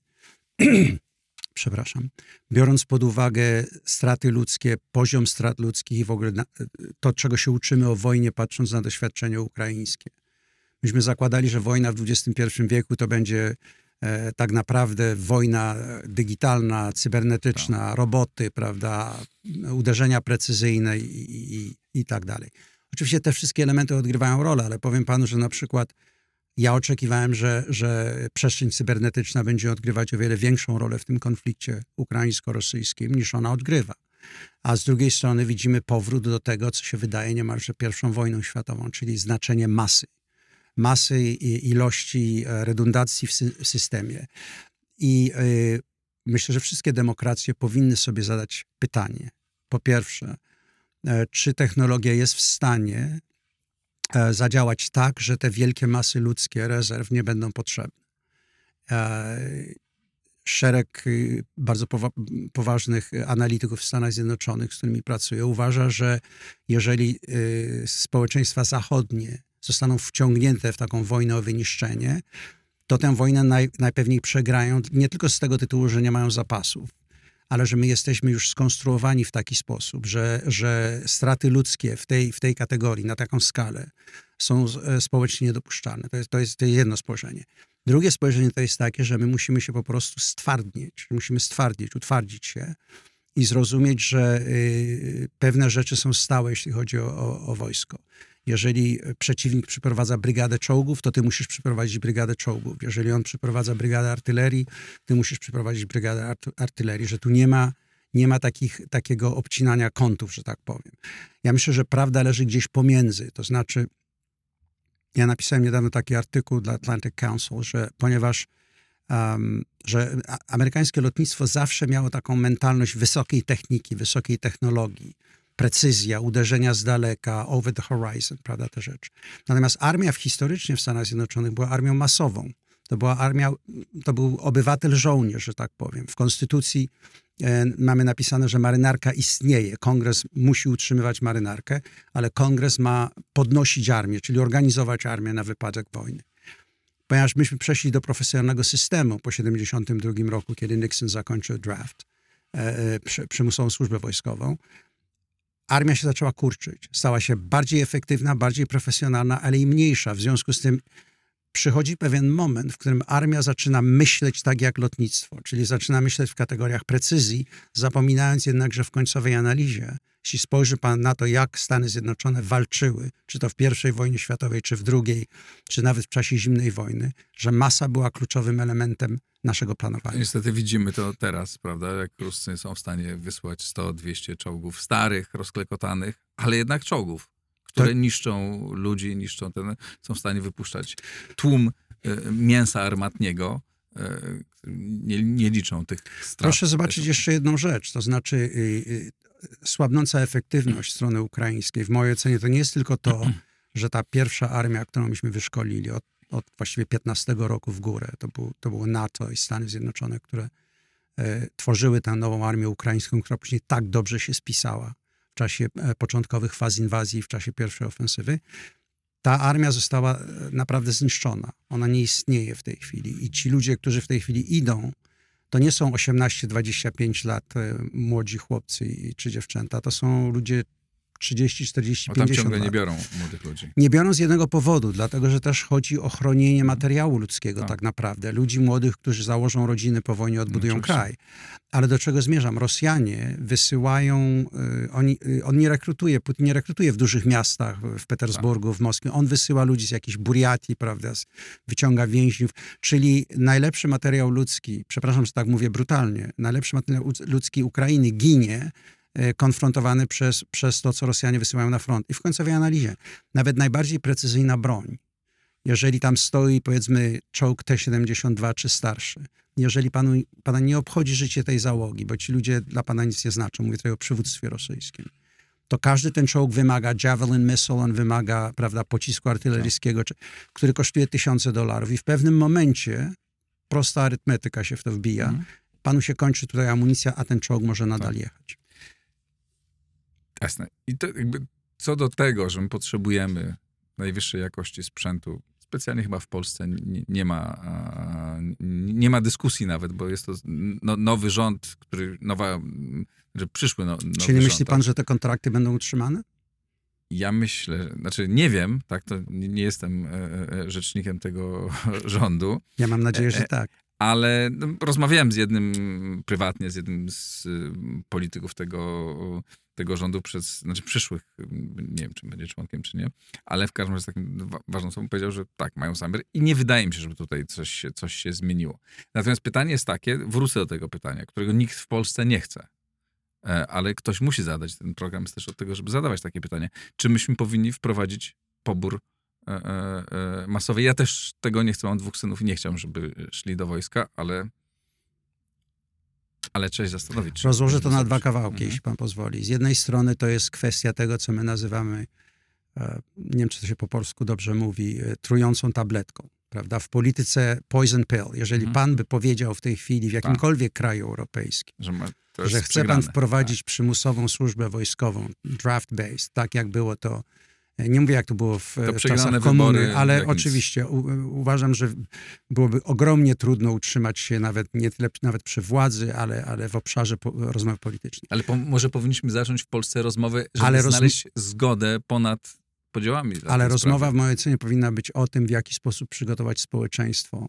przepraszam, biorąc pod uwagę straty ludzkie, poziom strat ludzkich i w ogóle to, czego się uczymy o wojnie, patrząc na doświadczenie ukraińskie. Myśmy zakładali, że wojna w XXI wieku to będzie e, tak naprawdę wojna digitalna, cybernetyczna, tak. roboty, prawda, uderzenia precyzyjne i, i, i tak dalej. Oczywiście te wszystkie elementy odgrywają rolę, ale powiem panu, że na przykład ja oczekiwałem, że, że przestrzeń cybernetyczna będzie odgrywać o wiele większą rolę w tym konflikcie ukraińsko-rosyjskim niż ona odgrywa. A z drugiej strony widzimy powrót do tego, co się wydaje niemalże pierwszą wojną światową, czyli znaczenie masy. Masy i ilości e, redundacji w, sy w systemie. I y, myślę, że wszystkie demokracje powinny sobie zadać pytanie. Po pierwsze, y, czy technologia jest w stanie E, zadziałać tak, że te wielkie masy ludzkie rezerw nie będą potrzebne. E, szereg y, bardzo poważnych analityków w Stanach Zjednoczonych, z którymi pracuję, uważa, że jeżeli y, społeczeństwa zachodnie zostaną wciągnięte w taką wojnę o wyniszczenie, to tę wojnę naj, najpewniej przegrają nie tylko z tego tytułu, że nie mają zapasów, ale że my jesteśmy już skonstruowani w taki sposób, że, że straty ludzkie w tej, w tej kategorii, na taką skalę, są e, społecznie niedopuszczalne. To jest, to jest, jedno spojrzenie. Drugie spojrzenie to jest takie, że my musimy się po prostu stwardnieć, musimy stwardnieć, utwardzić się i zrozumieć, że y, pewne rzeczy są stałe, jeśli chodzi o, o, o wojsko. Jeżeli przeciwnik przyprowadza brygadę czołgów, to ty musisz przyprowadzić brygadę czołgów. Jeżeli on przyprowadza brygadę artylerii, ty musisz przyprowadzić brygadę artylerii, że tu nie ma, nie ma takich, takiego obcinania kątów, że tak powiem. Ja myślę, że prawda leży gdzieś pomiędzy. To znaczy, ja napisałem niedawno taki artykuł dla Atlantic Council, że ponieważ um, że amerykańskie lotnictwo zawsze miało taką mentalność wysokiej techniki, wysokiej technologii precyzja, uderzenia z daleka, over the horizon, prawda, te rzeczy. Natomiast armia w, historycznie w Stanach Zjednoczonych była armią masową. To była armia, to był obywatel żołnierz, że tak powiem. W konstytucji e, mamy napisane, że marynarka istnieje. Kongres musi utrzymywać marynarkę, ale kongres ma podnosić armię, czyli organizować armię na wypadek wojny. ponieważ myśmy przeszli do profesjonalnego systemu po 72 roku, kiedy Nixon zakończył draft, e, e, przy, przymusową służbę wojskową, armia się zaczęła kurczyć. Stała się bardziej efektywna, bardziej profesjonalna, ale i mniejsza. W związku z tym przychodzi pewien moment, w którym armia zaczyna myśleć tak jak lotnictwo, czyli zaczyna myśleć w kategoriach precyzji, zapominając jednak, że w końcowej analizie, jeśli spojrzy pan na to, jak Stany Zjednoczone walczyły, czy to w I wojnie światowej, czy w II, czy nawet w czasie zimnej wojny, że masa była kluczowym elementem naszego planowania. Niestety widzimy to teraz, prawda, jak Ruscy są w stanie wysłać 100-200 czołgów starych, rozklekotanych, ale jednak czołgów które tak. niszczą ludzi, niszczą ten, są w stanie wypuszczać tłum y, mięsa armatniego, y, nie, nie, liczą tych strat. Proszę zobaczyć jeszcze jedną rzecz, to znaczy y, słabnąca efektywność strony ukraińskiej. W mojej ocenie to nie jest tylko to, że ta pierwsza armia, którą myśmy wyszkolili od, od właściwie 15 roku w górę, to, był, to było NATO i Stany Zjednoczone, które e, tworzyły tę nową armię ukraińską, która później tak dobrze się spisała w czasie e, początkowych faz inwazji, w czasie pierwszej ofensywy, ta armia została e, naprawdę zniszczona. Ona nie istnieje w tej chwili. I ci ludzie, którzy w tej chwili idą, to nie są 18-25 lat e, młodzi chłopcy czy dziewczęta. To są ludzie 30, 40, Bo 50 tam ciągle lat. nie biorą młodych ludzi. Nie biorą z jednego powodu, dlatego że też chodzi o chronienie materiału ludzkiego tak, tak naprawdę. Ludzi młodych, którzy założą rodziny po wojnie, odbudują Oczywiście. kraj. Ale do czego zmierzam? Rosjanie wysyłają, y, oni, y, on nie rekrutuje, Putin nie rekrutuje w dużych miastach, w Petersburgu, tak. w Moskwie. On wysyła ludzi z jakiejś Buriatii, prawda, wyciąga więźniów, czyli najlepszy materiał ludzki, przepraszam, że tak mówię brutalnie, najlepszy materiał ludzki Ukrainy ginie konfrontowany przez, przez to, co Rosjanie wysyłają na front. I w końcowej analizie, nawet najbardziej precyzyjna broń, jeżeli tam stoi powiedzmy czołg T-72 czy starszy, jeżeli panu, pana nie obchodzi życie tej załogi, bo ci ludzie dla pana nic nie znaczą, mówię tutaj o przywództwie rosyjskim, to każdy ten czołg wymaga Javelin missile, on wymaga prawda, pocisku artyleryjskiego, który kosztuje tysiące dolarów i w pewnym momencie prosta arytmetyka się w to wbija, mm. panu się kończy tutaj amunicja, a ten czołg może nadal tak. jechać. Jasne. I to jakby co do tego, że my potrzebujemy najwyższej jakości sprzętu, specjalnie chyba w Polsce nie, nie ma, nie ma dyskusji nawet, bo jest to no, nowy rząd, który, nowa, że przyszły no, nowy Czyli myśli rząd, pan, tak? że te kontrakty będą utrzymane? Ja myślę, znaczy nie wiem, tak, to nie jestem e, e, rzecznikiem tego rządu. Ja mam nadzieję, że e, tak ale no, rozmawiałem z jednym prywatnie, z jednym z y, polityków tego, tego rządu przez, znaczy przyszłych, nie wiem, czy będzie członkiem, czy nie, ale w każdym razie takim ważną osobą powiedział, że tak, mają zamiar i nie wydaje mi się, żeby tutaj coś, coś się zmieniło. Natomiast pytanie jest takie, wrócę do tego pytania, którego nikt w Polsce nie chce, e, ale ktoś musi zadać, ten program jest też od tego, żeby zadawać takie pytanie, czy myśmy powinni wprowadzić pobór masowej. Ja też tego nie chcę, mam dwóch synów i nie chciałem, żeby szli do wojska, ale ale trzeba się zastanowić. Rozłożę to na dwa kawałki, mhm. jeśli pan pozwoli. Z jednej strony to jest kwestia tego, co my nazywamy, nie wiem, czy to się po polsku dobrze mówi, trującą tabletką. Prawda? W polityce poison pill. Jeżeli mhm. pan by powiedział w tej chwili w tak. jakimkolwiek tak. kraju europejskim, że, ma, że chce przegrane. pan wprowadzić tak. przymusową służbę wojskową, draft-based, tak jak było to nie mówię, jak to było w, to czasach komuny, ale oczywiście u, uważam, że byłoby ogromnie trudno utrzymać się nawet nie tyle nawet przy władzy, ale, ale w obszarze po, rozmowy politycznej. Ale po, może powinniśmy zacząć w Polsce rozmowę, żeby ale znaleźć zgodę ponad podziałami. Ale rozmowa sprawy. w mojej ocenie powinna być o tym, w jaki sposób przygotować społeczeństwo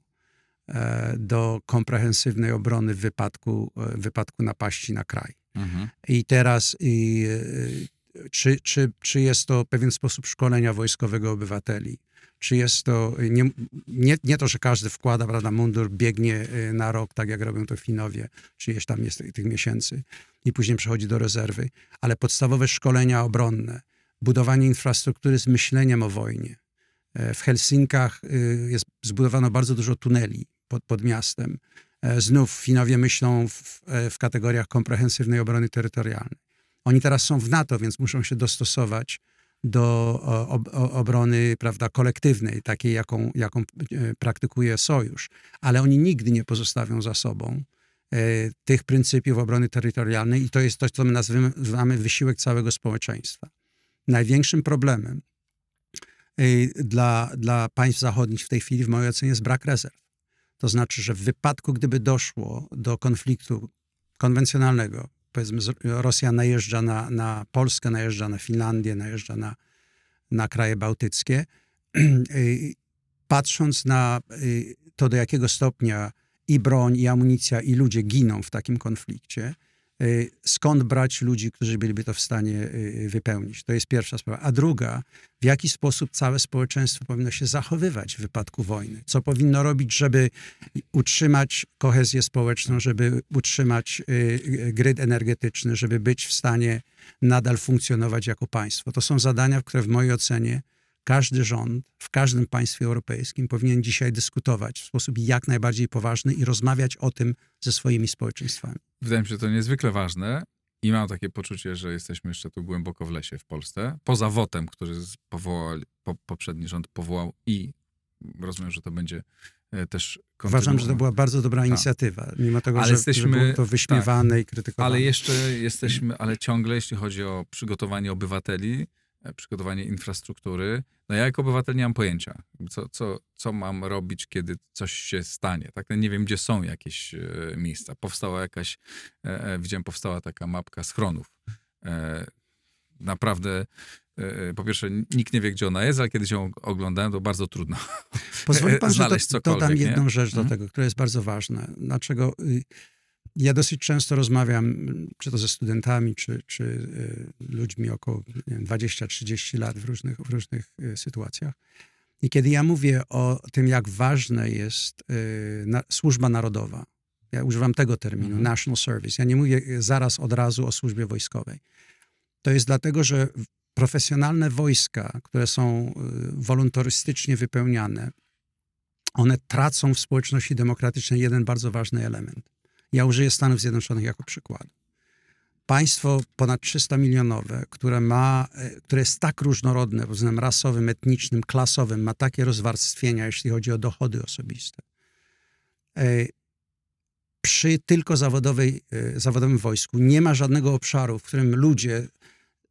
e, do komprehensywnej obrony w wypadku, e, w wypadku napaści na kraj. Mhm. I teraz i, e, czy, czy, czy jest to pewien sposób szkolenia wojskowego obywateli, czy jest to, nie, nie, nie to, że każdy wkłada prawda, mundur, biegnie y, na rok, tak jak robią to Finowie, czy jest tam jest tych miesięcy i później przechodzi do rezerwy, ale podstawowe szkolenia obronne, budowanie infrastruktury z myśleniem o wojnie. E, w Helsinkach y, jest zbudowano bardzo dużo tuneli pod, pod miastem. E, znów Finowie myślą w, e, w kategoriach komprehensywnej obrony terytorialnej. Oni teraz są w NATO, więc muszą się dostosować do obrony prawda, kolektywnej, takiej, jaką, jaką e, praktykuje Sojusz. Ale oni nigdy nie pozostawią za sobą e, tych pryncypiów obrony terytorialnej i to jest to, co my nazywamy wysiłek całego społeczeństwa. Największym problemem y, dla, dla państw zachodnich w tej chwili, w mojej ocenie, jest brak rezerw. To znaczy, że w wypadku, gdyby doszło do konfliktu konwencjonalnego, powiedzmy, Rosja najeżdża na, na Polskę, najeżdża na Finlandię, najeżdża na, na kraje bałtyckie, patrząc na y, to, do jakiego stopnia i broń, i amunicja, i ludzie giną w takim konflikcie, skąd brać ludzi, którzy byliby to w stanie wypełnić. To jest pierwsza sprawa. A druga, w jaki sposób całe społeczeństwo powinno się zachowywać w wypadku wojny? Co powinno robić, żeby utrzymać kohezję społeczną, żeby utrzymać grid energetyczny, żeby być w stanie nadal funkcjonować jako państwo? To są zadania, które w mojej ocenie każdy rząd w każdym państwie europejskim powinien dzisiaj dyskutować w sposób jak najbardziej poważny i rozmawiać o tym ze swoimi społeczeństwami. Wydaje mi się to niezwykle ważne i mam takie poczucie, że jesteśmy jeszcze tu głęboko w lesie w Polsce. Poza WOT-em, który powołał, po, poprzedni rząd powołał i rozumiem, że to będzie e, też Uważam, że to była bardzo dobra tak. inicjatywa, mimo tego, ale że, jesteśmy, że było to wyśmiewane tak, i krytykowane. Ale jeszcze jesteśmy, ale ciągle, jeśli chodzi o przygotowanie obywateli, przygotowanie infrastruktury. No ja jako obywatel nie mam pojęcia, co, co, co mam robić, kiedy coś się stanie. Tak? Nie wiem, gdzie są jakieś e, miejsca. Powstała jakaś, e, widziałem, powstała taka mapka schronów. Naprawdę po pierwsze, nikt nie wie, gdzie ona jest, ale kiedy ją oglądałem, to bardzo trudno Pozwoli pan, że to, dodam jedną nie? rzecz do hmm? tego, która jest bardzo ważna. Dlaczego y, ja dosyć często rozmawiam, czy to ze studentami, czy, czy y, ludźmi około 20-30 lat w różnych, w różnych y, sytuacjach. I kiedy ja mówię o tym, jak ważna jest y, na, służba narodowa, ja używam tego terminu, mhm. national service, ja nie mówię zaraz od razu o służbie wojskowej. To jest dlatego, że profesjonalne wojska, które są wolontarystycznie wypełniane, one tracą w społeczności demokratycznej jeden bardzo ważny element ja użyję Stanów Zjednoczonych jako przykładu. Państwo ponad 300 milionowe, które, ma, e, które jest tak różnorodne pod względem rasowym, etnicznym, klasowym, ma takie rozwarstwienia, jeśli chodzi o dochody osobiste. E, przy tylko zawodowej, e, zawodowym wojsku nie ma żadnego obszaru, w którym ludzie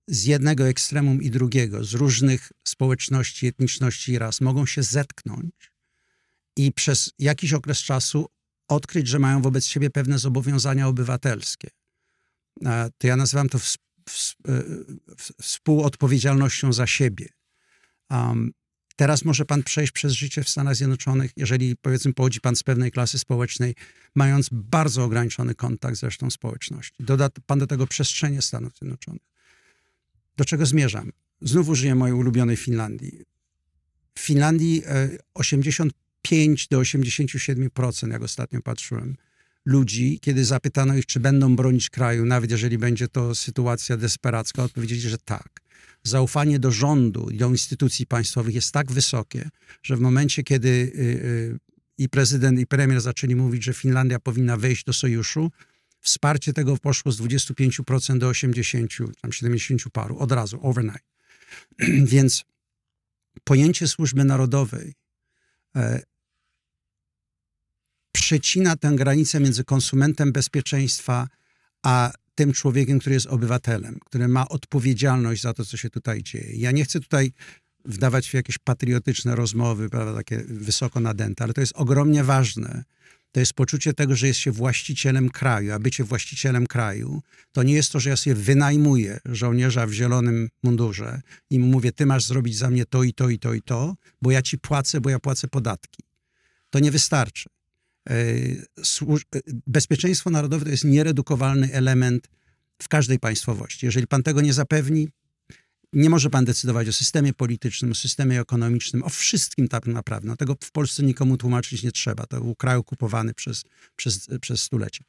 z jednego ekstremum i drugiego, z różnych społeczności, etniczności i ras mogą się zetknąć i przez jakiś okres czasu odkryć, że mają wobec siebie pewne zobowiązania obywatelskie. To ja nazywam to e, współodpowiedzialnością za siebie. Um, teraz może pan przejść przez życie w Stanach Zjednoczonych, jeżeli powiedzmy pochodzi pan z pewnej klasy społecznej, mając bardzo ograniczony kontakt z resztą społeczności. Doda pan do tego przestrzenie Stanów Zjednoczonych. Do czego zmierzam? Znów użyję mojej ulubionej Finlandii. W Finlandii 80 e, 5 do 87%, jak ostatnio patrzyłem, ludzi, kiedy zapytano ich, czy będą bronić kraju, nawet jeżeli będzie to sytuacja desperacka, odpowiedzieli, że tak. Zaufanie do rządu i do instytucji państwowych jest tak wysokie, że w momencie, kiedy y, y, i prezydent, i premier zaczęli mówić, że Finlandia powinna wejść do sojuszu, wsparcie tego poszło z 25% do 80, tam 70 paru, od razu, overnight. Więc pojęcie służby narodowej e, przecina tę granicę między konsumentem bezpieczeństwa a tym człowiekiem, który jest obywatelem, który ma odpowiedzialność za to, co się tutaj dzieje. Ja nie chcę tutaj wdawać w jakieś patriotyczne rozmowy, prawda, takie wysoko nadęte, ale to jest ogromnie ważne. To jest poczucie tego, że jest się właścicielem kraju, a bycie właścicielem kraju to nie jest to, że ja sobie wynajmuję żołnierza w zielonym mundurze i mu mówię, ty masz zrobić za mnie to i to i to i to, bo ja ci płacę, bo ja płacę podatki. To nie wystarczy. E, e, bezpieczeństwo narodowe to jest nieredukowalny element w każdej państwowości. Jeżeli pan tego nie zapewni, nie może pan decydować o systemie politycznym, o systemie ekonomicznym, o wszystkim tak naprawdę. No tego w Polsce nikomu tłumaczyć nie trzeba. To był kraj okupowany przez, przez, przez stulecia.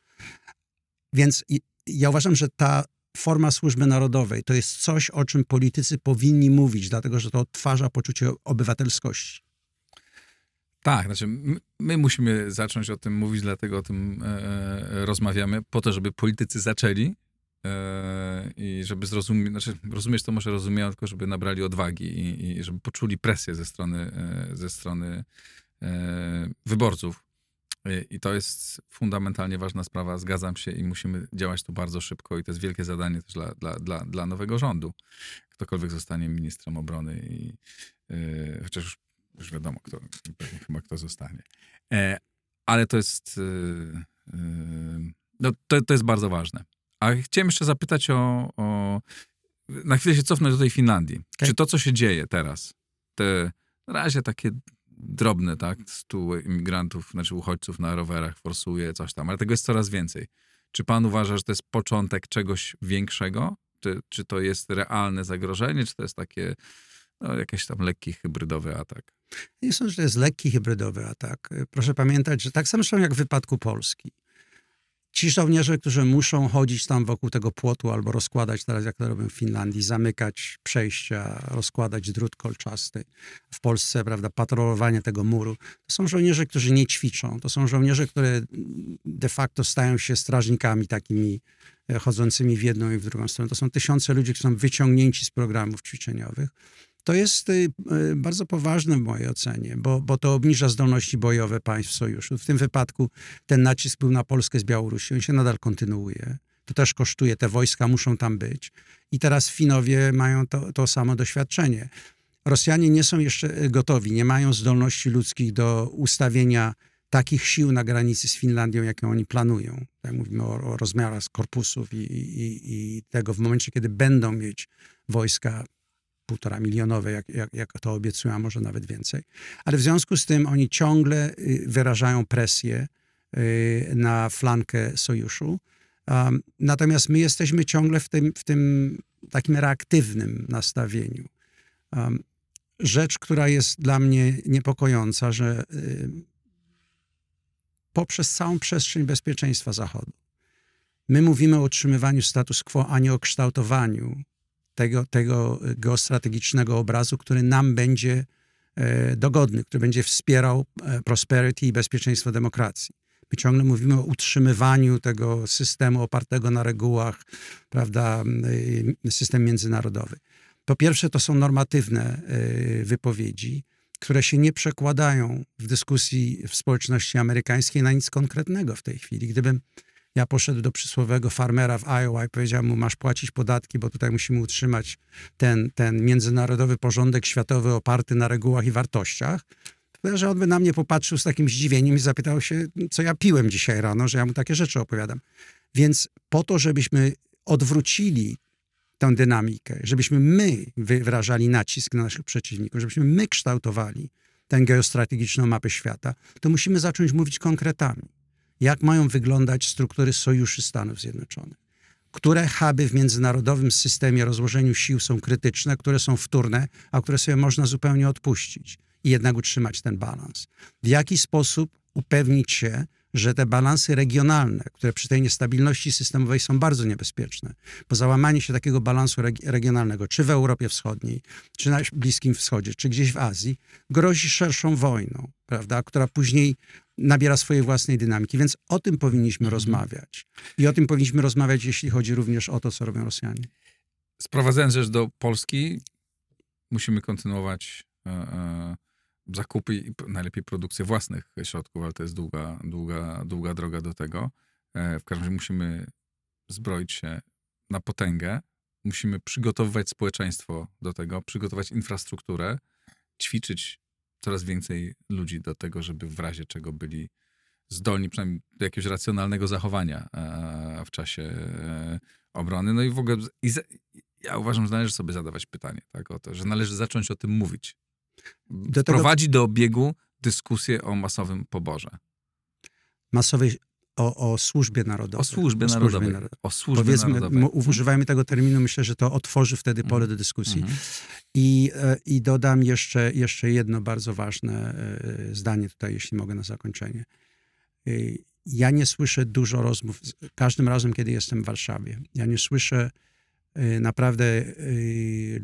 Więc ja uważam, że ta forma służby narodowej to jest coś, o czym politycy powinni mówić, dlatego że to odtwarza poczucie obywatelskości. Tak, znaczy my, my, musimy zacząć o tym mówić, dlatego o tym e, e, rozmawiamy, po to, żeby politycy zaczęli e, i żeby zrozumieć, znaczy rozumieć to może rozumieją, tylko żeby nabrali odwagi i, i żeby poczuli presję ze strony, e, ze strony e, wyborców. Y, I to jest fundamentalnie ważna sprawa, zgadzam się i musimy działać tu bardzo szybko i to jest wielkie zadanie też dla, dla, dla, dla nowego rządu. Ktokolwiek zostanie ministrem obrony i yy, chociaż już, wiadomo, kto, chyba kto zostanie. E, ale to jest, yy, yy, no, to, to jest bardzo ważne. A chciałem jeszcze zapytać o, o na chwilę się cofnąć do tej Finlandii. Okay. Czy to, co się dzieje teraz, te na razie takie drobne, tak, stu imigrantów, znaczy uchodźców na rowerach forsuje coś tam, ale tego jest coraz więcej. Czy pan uważa, że to jest początek czegoś większego? Czy, czy to jest realne zagrożenie, czy to jest takie no, jakiś tam lekki hybrydowy atak? Nie sądzę, że to jest lekki hybrydowy atak. Proszę pamiętać, że tak samo jak w wypadku Polski ci żołnierze, którzy muszą chodzić tam wokół tego płotu albo rozkładać teraz, jak to robią w Finlandii, zamykać przejścia, rozkładać drut kolczasty. W Polsce, prawda, patrolowanie tego muru. To są żołnierze, którzy nie ćwiczą. To są żołnierze, które de facto stają się strażnikami takimi e, chodzącymi w jedną i w drugą stronę. To są tysiące ludzi, którzy są wyciągnięci z programów ćwiczeniowych. To jest y, y, bardzo poważne w mojej ocenie, bo, bo to obniża zdolności bojowe państw sojuszu. W tym wypadku ten nacisk był na Polskę z Białorusi, on się nadal kontynuuje. To też kosztuje, te wojska muszą tam być. I teraz Finowie mają to, to samo doświadczenie. Rosjanie nie są jeszcze y, gotowi, nie mają zdolności ludzkich do ustawienia takich sił na granicy z Finlandią, jakie oni planują. Tak mówimy o, o rozmiarach korpusów i, i, i, tego w momencie, kiedy będą mieć wojska półtora milionowe, jak, jak, jak to obiecują, a może nawet więcej. Ale w związku z tym oni ciągle y, wyrażają presję y, na flankę sojuszu. Um, natomiast my jesteśmy ciągle w tym, w tym takim reaktywnym nastawieniu. Um, rzecz, która jest dla mnie niepokojąca, że y, poprzez całą przestrzeń bezpieczeństwa Zachodu my mówimy o utrzymywaniu status quo, a nie o kształtowaniu tego, tego geostrategicznego obrazu, który nam będzie e, dogodny, który będzie wspierał e, prosperity i bezpieczeństwo demokracji. My ciągle mówimy o utrzymywaniu tego systemu opartego na regułach, prawda, system międzynarodowy. Po pierwsze, to są normatywne e, wypowiedzi, które się nie przekładają w dyskusji w społeczności amerykańskiej na nic konkretnego w tej chwili. Gdybym ja poszedł do przysłowego farmera w Iowa i powiedziałem mu, masz płacić podatki, bo tutaj musimy utrzymać ten, ten międzynarodowy porządek światowy oparty na regułach i wartościach. Że on by na mnie popatrzył z takim zdziwieniem i zapytał się, co ja piłem dzisiaj rano, że ja mu takie rzeczy opowiadam. Więc po to, żebyśmy odwrócili tę dynamikę, żebyśmy my wyrażali nacisk na naszych przeciwników, żebyśmy my kształtowali tę geostrategiczną mapę świata, to musimy zacząć mówić konkretami jak mają wyglądać struktury sojuszy Stanów Zjednoczonych. Które huby w międzynarodowym systemie rozłożeniu sił są krytyczne, które są wtórne, a które sobie można zupełnie odpuścić i jednak utrzymać ten balans. W jaki sposób upewnić się, że te balansy regionalne, które przy tej niestabilności systemowej są bardzo niebezpieczne, bo załamanie się takiego balansu regionalnego, czy w Europie Wschodniej, czy na Bliskim Wschodzie, czy gdzieś w Azji, grozi szerszą wojną, prawda, która później nabiera swojej własnej dynamiki. Więc o tym powinniśmy mhm. rozmawiać. I o tym powinniśmy rozmawiać, jeśli chodzi również o to, co robią Rosjanie. Sprowadzając rzecz do Polski, musimy kontynuować e, e, zakupy i najlepiej produkcję własnych środków, ale to jest długa, długa, długa droga do tego. E, w każdym razie musimy zbroić się na potęgę. Musimy przygotowywać społeczeństwo do tego, przygotować infrastrukturę, ćwiczyć coraz więcej ludzi do tego, żeby w razie czego byli zdolni przynajmniej do jakiegoś racjonalnego zachowania e, w czasie e, obrony. No i w ogóle i ja uważam, że należy sobie zadawać pytanie tak, o to, że należy zacząć o tym mówić. Do Prowadzi do obiegu dyskusję o masowym poborze. Masowej o, o służbie narodowej. O służbie, o służbie narodowej. narodowej. O służbie Powiedzmy, narodowej. Używajmy tego terminu, myślę, że to otworzy wtedy pole mm. do dyskusji. Mm. I, e, I dodam jeszcze, jeszcze jedno bardzo ważne e, zdanie tutaj, jeśli mogę na zakończenie. E, ja nie słyszę dużo rozmów, każdym razem, kiedy jestem w Warszawie. Ja nie słyszę naprawdę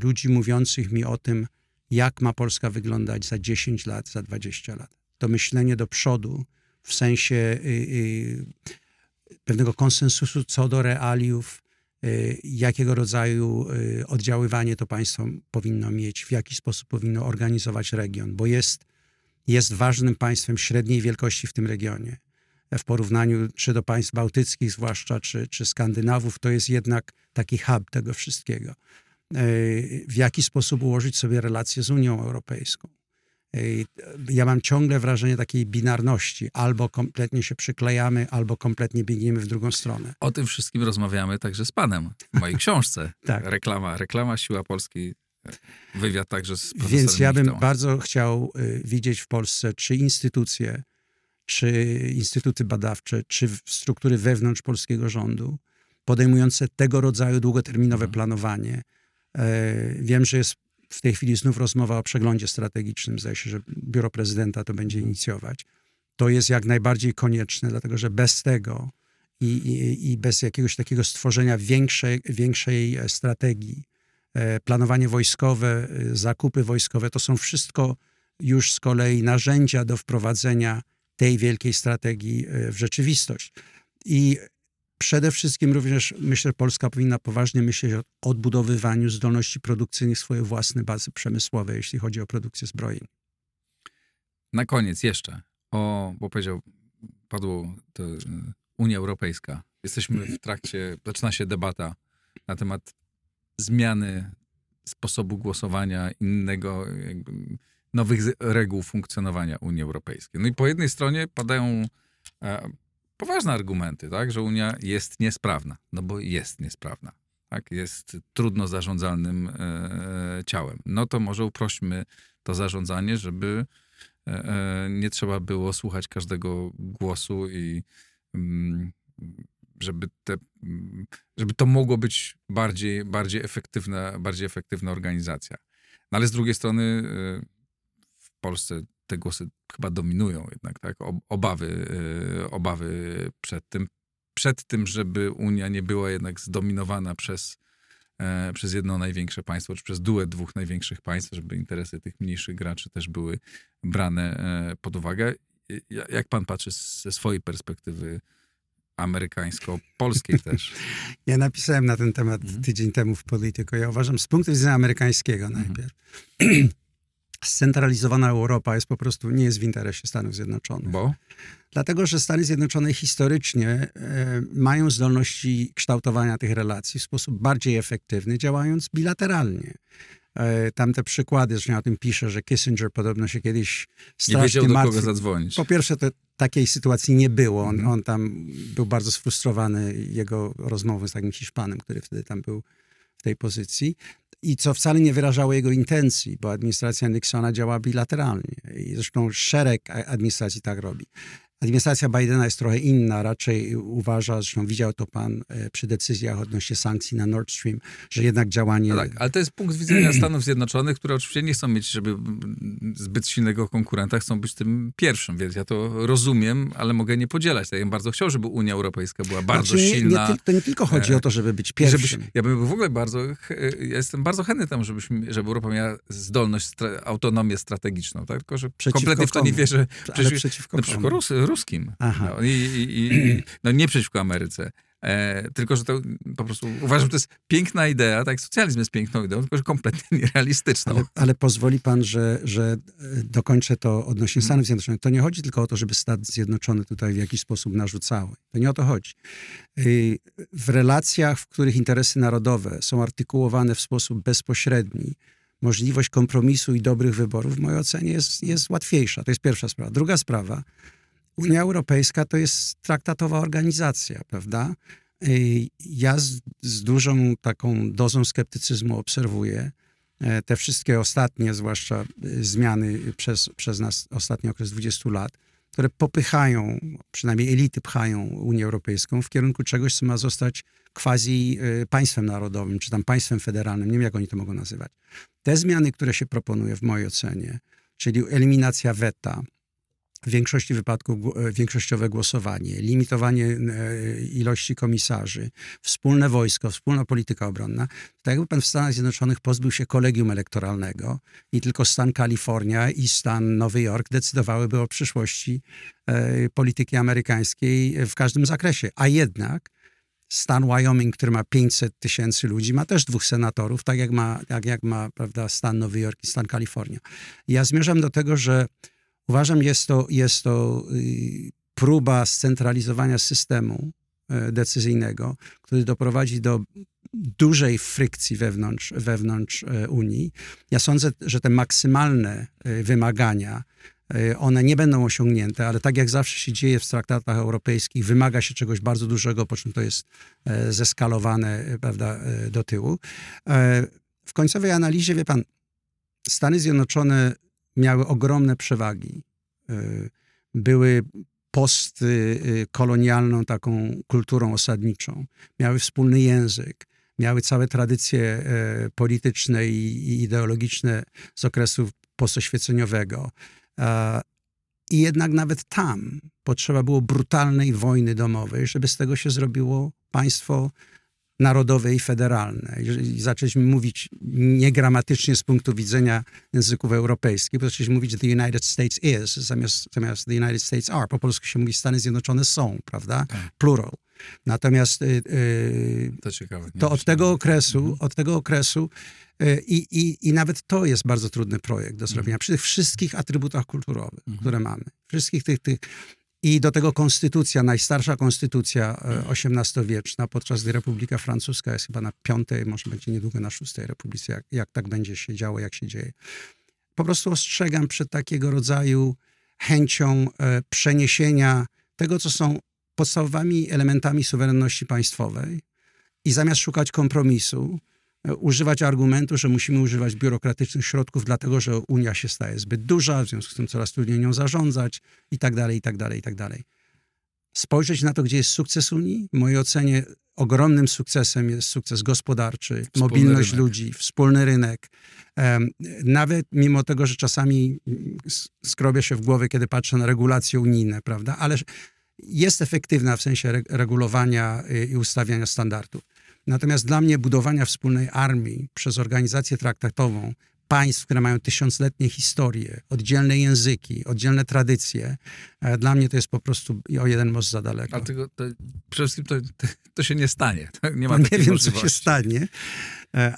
ludzi mówiących mi o tym, jak ma Polska wyglądać za 10 lat, za 20 lat. To myślenie do przodu, w sensie y, y, pewnego konsensusu co do realiów, y, jakiego rodzaju oddziaływanie to państwo powinno mieć, w jaki sposób powinno organizować region, bo jest, jest ważnym państwem średniej wielkości w tym regionie. w porównaniu czy do państw bałtyckich zwłaszcza, czy, czy Skandynawów, to jest jednak taki hub tego wszystkiego. W jaki sposób ułożyć sobie relacje z Unią Europejską? Ja mam ciągle wrażenie takiej binarności. Albo kompletnie się przyklejamy, albo kompletnie biegniemy w drugą stronę. O tym wszystkim rozmawiamy także z panem w mojej książce. tak. Reklama, reklama Siła Polskiej. Wywiad także z profesorem Więc ja bym bardzo chciał y, widzieć w Polsce, czy instytucje, czy instytuty badawcze, czy struktury wewnątrz polskiego rządu podejmujące tego rodzaju długoterminowe mhm. planowanie. E, wiem, że jest w tej chwili znów rozmowa o przeglądzie strategicznym. Zdaje się, że biuro prezydenta to będzie inicjować. To jest jak najbardziej konieczne, dlatego że bez tego i, i, i bez jakiegoś takiego stworzenia większej, większej e, strategii, e, planowanie wojskowe, e, zakupy wojskowe, to są wszystko już z kolei narzędzia do wprowadzenia tej wielkiej strategii w rzeczywistość. I Przede wszystkim również myślę, Polska powinna poważnie myśleć o odbudowywaniu zdolności produkcyjnych swojej własnej bazy przemysłowej, jeśli chodzi o produkcję zbrojeń. Na koniec jeszcze o, bo powiedział, padło to y, Unia Europejska. Jesteśmy w trakcie, zaczyna się debata na temat zmiany sposobu głosowania, innego, nowych reguł funkcjonowania Unii Europejskiej. No i po jednej stronie padają e, poważne argumenty, tak, że Unia jest niesprawna, no bo jest niesprawna, tak, jest trudno zarządzalnym e, ciałem. No to może uprośćmy to zarządzanie, żeby e, e nie trzeba było słuchać każdego głosu i mm, żeby, te, mm, żeby to mogło być bardziej, bardziej, efektywna, bardziej efektywna organizacja. No ale z drugiej strony e, w Polsce te głosy chyba dominują jednak, tak? Obawy, y, obawy przed tym, przed tym, żeby Unia nie była jednak zdominowana przez, e, przez jedno największe państwo, czy przez duet dwóch największych państw, żeby interesy tych mniejszych graczy też były brane e, pod uwagę. Jak pan patrzy ze swojej perspektywy amerykańsko-polskiej też? Ja napisałem na ten temat mhm. tydzień temu w Polityko. Ja uważam z punktu widzenia amerykańskiego mhm. najpierw. scentralizowana Europa jest po prostu nie jest w interesie Stanów Zjednoczonych. Bo? Dlatego, że Stany Zjednoczone historycznie e, mają zdolności kształtowania tych relacji w sposób bardziej efektywny, działając bilateralnie. E, tamte przykłady, że ja o tym piszę, że Kissinger podobno się kiedyś strasznie Nie wiedział, do kogo zadzwonić. Po pierwsze, to takiej sytuacji nie było. On, mhm. on tam był bardzo sfrustrowany jego rozmową z takim Hiszpanem, który wtedy tam był w tej pozycji i co wcale nie wyrażało jego intencji, bo administracja Nixona działa bilateralnie i zresztą szereg administracji tak robi. Administracja Bidena jest trochę inna, raczej uważa, zresztą widział to pan e, przy decyzjach odnośnie sankcji na Nord Stream, że jednak działanie... No tak, ale to jest punkt widzenia Stanów Zjednoczonych, które oczywiście nie chcą mieć żeby zbyt silnego konkurenta, chcą być tym pierwszym, więc ja to rozumiem, ale mogę nie podzielać. Ja bym bardzo chciał, żeby Unia Europejska była bardzo znaczy, nie, silna. Nie, to nie tylko chodzi o to, żeby być pierwszym. Żebyś, ja bym w ogóle bardzo, ja jestem bardzo chętny temu, żebyśmy, żeby Europa miała zdolność, autonomię strategiczną, tak? tylko że przeciwko kompletnie w to nie wierzę. Przecież, ale przeciwko na przykład Rus, ruskim. No, i, i, i, no nie przeciwko Ameryce. E, tylko, że to po prostu uważam, że to jest piękna idea, tak, socjalizm jest piękną ideą, tylko, że kompletnie nierealistyczną. Ale, ale pozwoli pan, że, że e, dokończę to odnośnie mhm. Stanów Zjednoczonych. To nie chodzi tylko o to, żeby Stany Zjednoczone tutaj w jakiś sposób narzucały. To nie o to chodzi. Y, w relacjach, w których interesy narodowe są artykułowane w sposób bezpośredni, możliwość kompromisu i dobrych wyborów w mojej ocenie jest, jest łatwiejsza. To jest pierwsza sprawa. Druga sprawa, Unia Europejska to jest traktatowa organizacja, prawda? Ja z, z dużą taką dozą sceptycyzmu obserwuję e, te wszystkie ostatnie, zwłaszcza e, zmiany przez, przez nas ostatni okres 20 lat, które popychają, przynajmniej elity pchają Unię Europejską w kierunku czegoś, co ma zostać quasi e, państwem narodowym, czy tam państwem federalnym, nie wiem jak oni to mogą nazywać. Te zmiany, które się proponuje w mojej ocenie, czyli eliminacja weta, w większości wypadków e, większościowe głosowanie, limitowanie e, ilości komisarzy, wspólne wojsko, wspólna polityka obronna, to jakby pan w Stanach Zjednoczonych pozbył się kolegium elektoralnego i tylko stan Kalifornia i stan Nowy Jork decydowałyby o przyszłości e, polityki amerykańskiej w każdym zakresie. A jednak stan Wyoming, który ma 500 tysięcy ludzi, ma też dwóch senatorów, tak jak ma, jak, jak ma prawda, stan Nowy Jork i stan Kalifornia. Ja zmierzam do tego, że Uważam, jest to, jest to y, próba scentralizowania systemu e, decyzyjnego, który doprowadzi do dużej frykcji wewnątrz, wewnątrz e, Unii. Ja sądzę, że te maksymalne e, wymagania, one nie będą osiągnięte, ale tak jak zawsze się dzieje w traktatach europejskich, wymaga się czegoś bardzo dużego, po czym to jest zeskalowane prawda, do tyłu. W końcowej analizie, wie pan, Stany Zjednoczone miały ogromne przewagi. Były postkolonialną taką kulturą osadniczą. Miały wspólny język, miały całe tradycje e, polityczne i ideologiczne z okresu postoświeceniowego. I jednak nawet tam potrzeba było brutalnej wojny domowej, żeby z tego się zrobiło państwo narodowe i federalne. Jeżeli zaczęliśmy mówić niegramatycznie z punktu widzenia języków europejskich, bo zaczęliśmy mówić the United States is zamiast, zamiast the United States are. Po polsku się mówi Stany Zjednoczone są, prawda? Tak. Plural. Natomiast y, y, to, ciekawe, to od tego okresu, mhm. od tego okresu y, i, i, i nawet to jest bardzo trudny projekt do zrobienia. Mhm. Przy tych wszystkich atrybutach kulturowych, mhm. które mamy. Wszystkich tych, tych i do tego konstytucja, najstarsza konstytucja XVIII-wieczna, podczas gdy Republika Francuska jest chyba na piątej, może będzie niedługo na szóstej republice, jak, jak tak będzie się działo, jak się dzieje. Po prostu ostrzegam przed takiego rodzaju chęcią e, przeniesienia tego, co są podstawowymi elementami suwerenności państwowej i zamiast szukać kompromisu, używać argumentu, że musimy używać biurokratycznych środków, dlatego że Unia się staje zbyt duża, w związku z tym coraz trudniej nią zarządzać i tak dalej, i tak dalej, i tak dalej. Spojrzeć na to, gdzie jest sukces Unii. W mojej ocenie ogromnym sukcesem jest sukces gospodarczy, wspólny mobilność rynek. ludzi, wspólny rynek. Nawet mimo tego, że czasami skrobie się w głowie, kiedy patrzę na regulacje unijne, prawda? Ale jest efektywna w sensie regulowania y, i ustawiania standardów. Natomiast dla mnie budowania wspólnej armii przez organizację traktatową państw, które mają tysiącletnie historie, oddzielne języki, oddzielne tradycje, e, dla mnie to jest po prostu o jeden most za daleko. Ale tego, to, przede wszystkim to, to, się nie stanie. Nie, ma no nie wiem, co się stanie,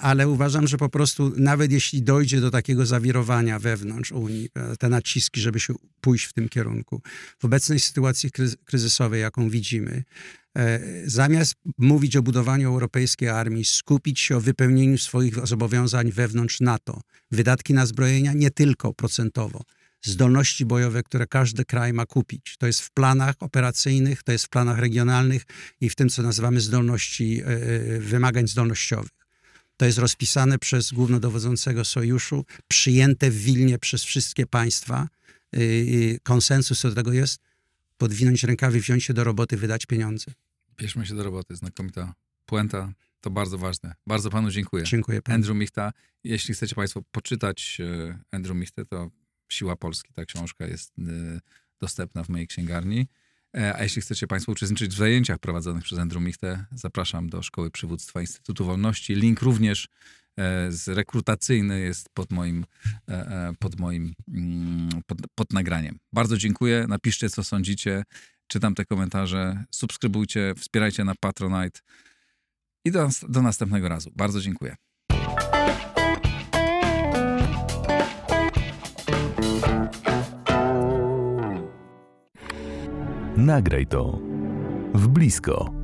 ale uważam, że po prostu nawet jeśli dojdzie do takiego zawirowania wewnątrz Unii, e, te naciski, żeby się pójść w tym kierunku, w obecnej sytuacji kryzysowej, jaką widzimy, E, zamiast mówić o budowaniu europejskiej armii, skupić się o wypełnieniu swoich zobowiązań wewnątrz NATO. Wydatki na zbrojenia nie tylko procentowo. Zdolności bojowe, które każdy kraj ma kupić. To jest w planach operacyjnych, to jest w planach regionalnych i w tym, co nazywamy zdolności, e, e, wymagań zdolnościowych. To jest rozpisane przez głównodowodzącego sojuszu, przyjęte w Wilnie przez wszystkie państwa. Konsensus co do tego jest podwinąć rękawy, wziąć się do roboty, wydać pieniądze. Bierzmy się do roboty, znakomita puenta. To bardzo ważne. Bardzo panu dziękuję. Dziękuję panu. Andrew Michta. Jeśli chcecie państwo poczytać e, Andrew Michtę, to Siła Polski, ta książka jest dostępna w mojej księgarni. E, a jeśli chcecie Państwo uczestniczyć w zajęciach prowadzonych przez Andrew Michtę, zapraszam do Szkoły Przywództwa Instytutu Wolności. Link również z rekrutacyjny jest pod moim, pod moim mm, pod, pod nagraniem. Bardzo dziękuję. Napiszcie, co sądzicie czytam te komentarze. Subskrybujcie, wspierajcie na Patronite. I do, do następnego razu. Bardzo dziękuję. Nagraj to w blisko.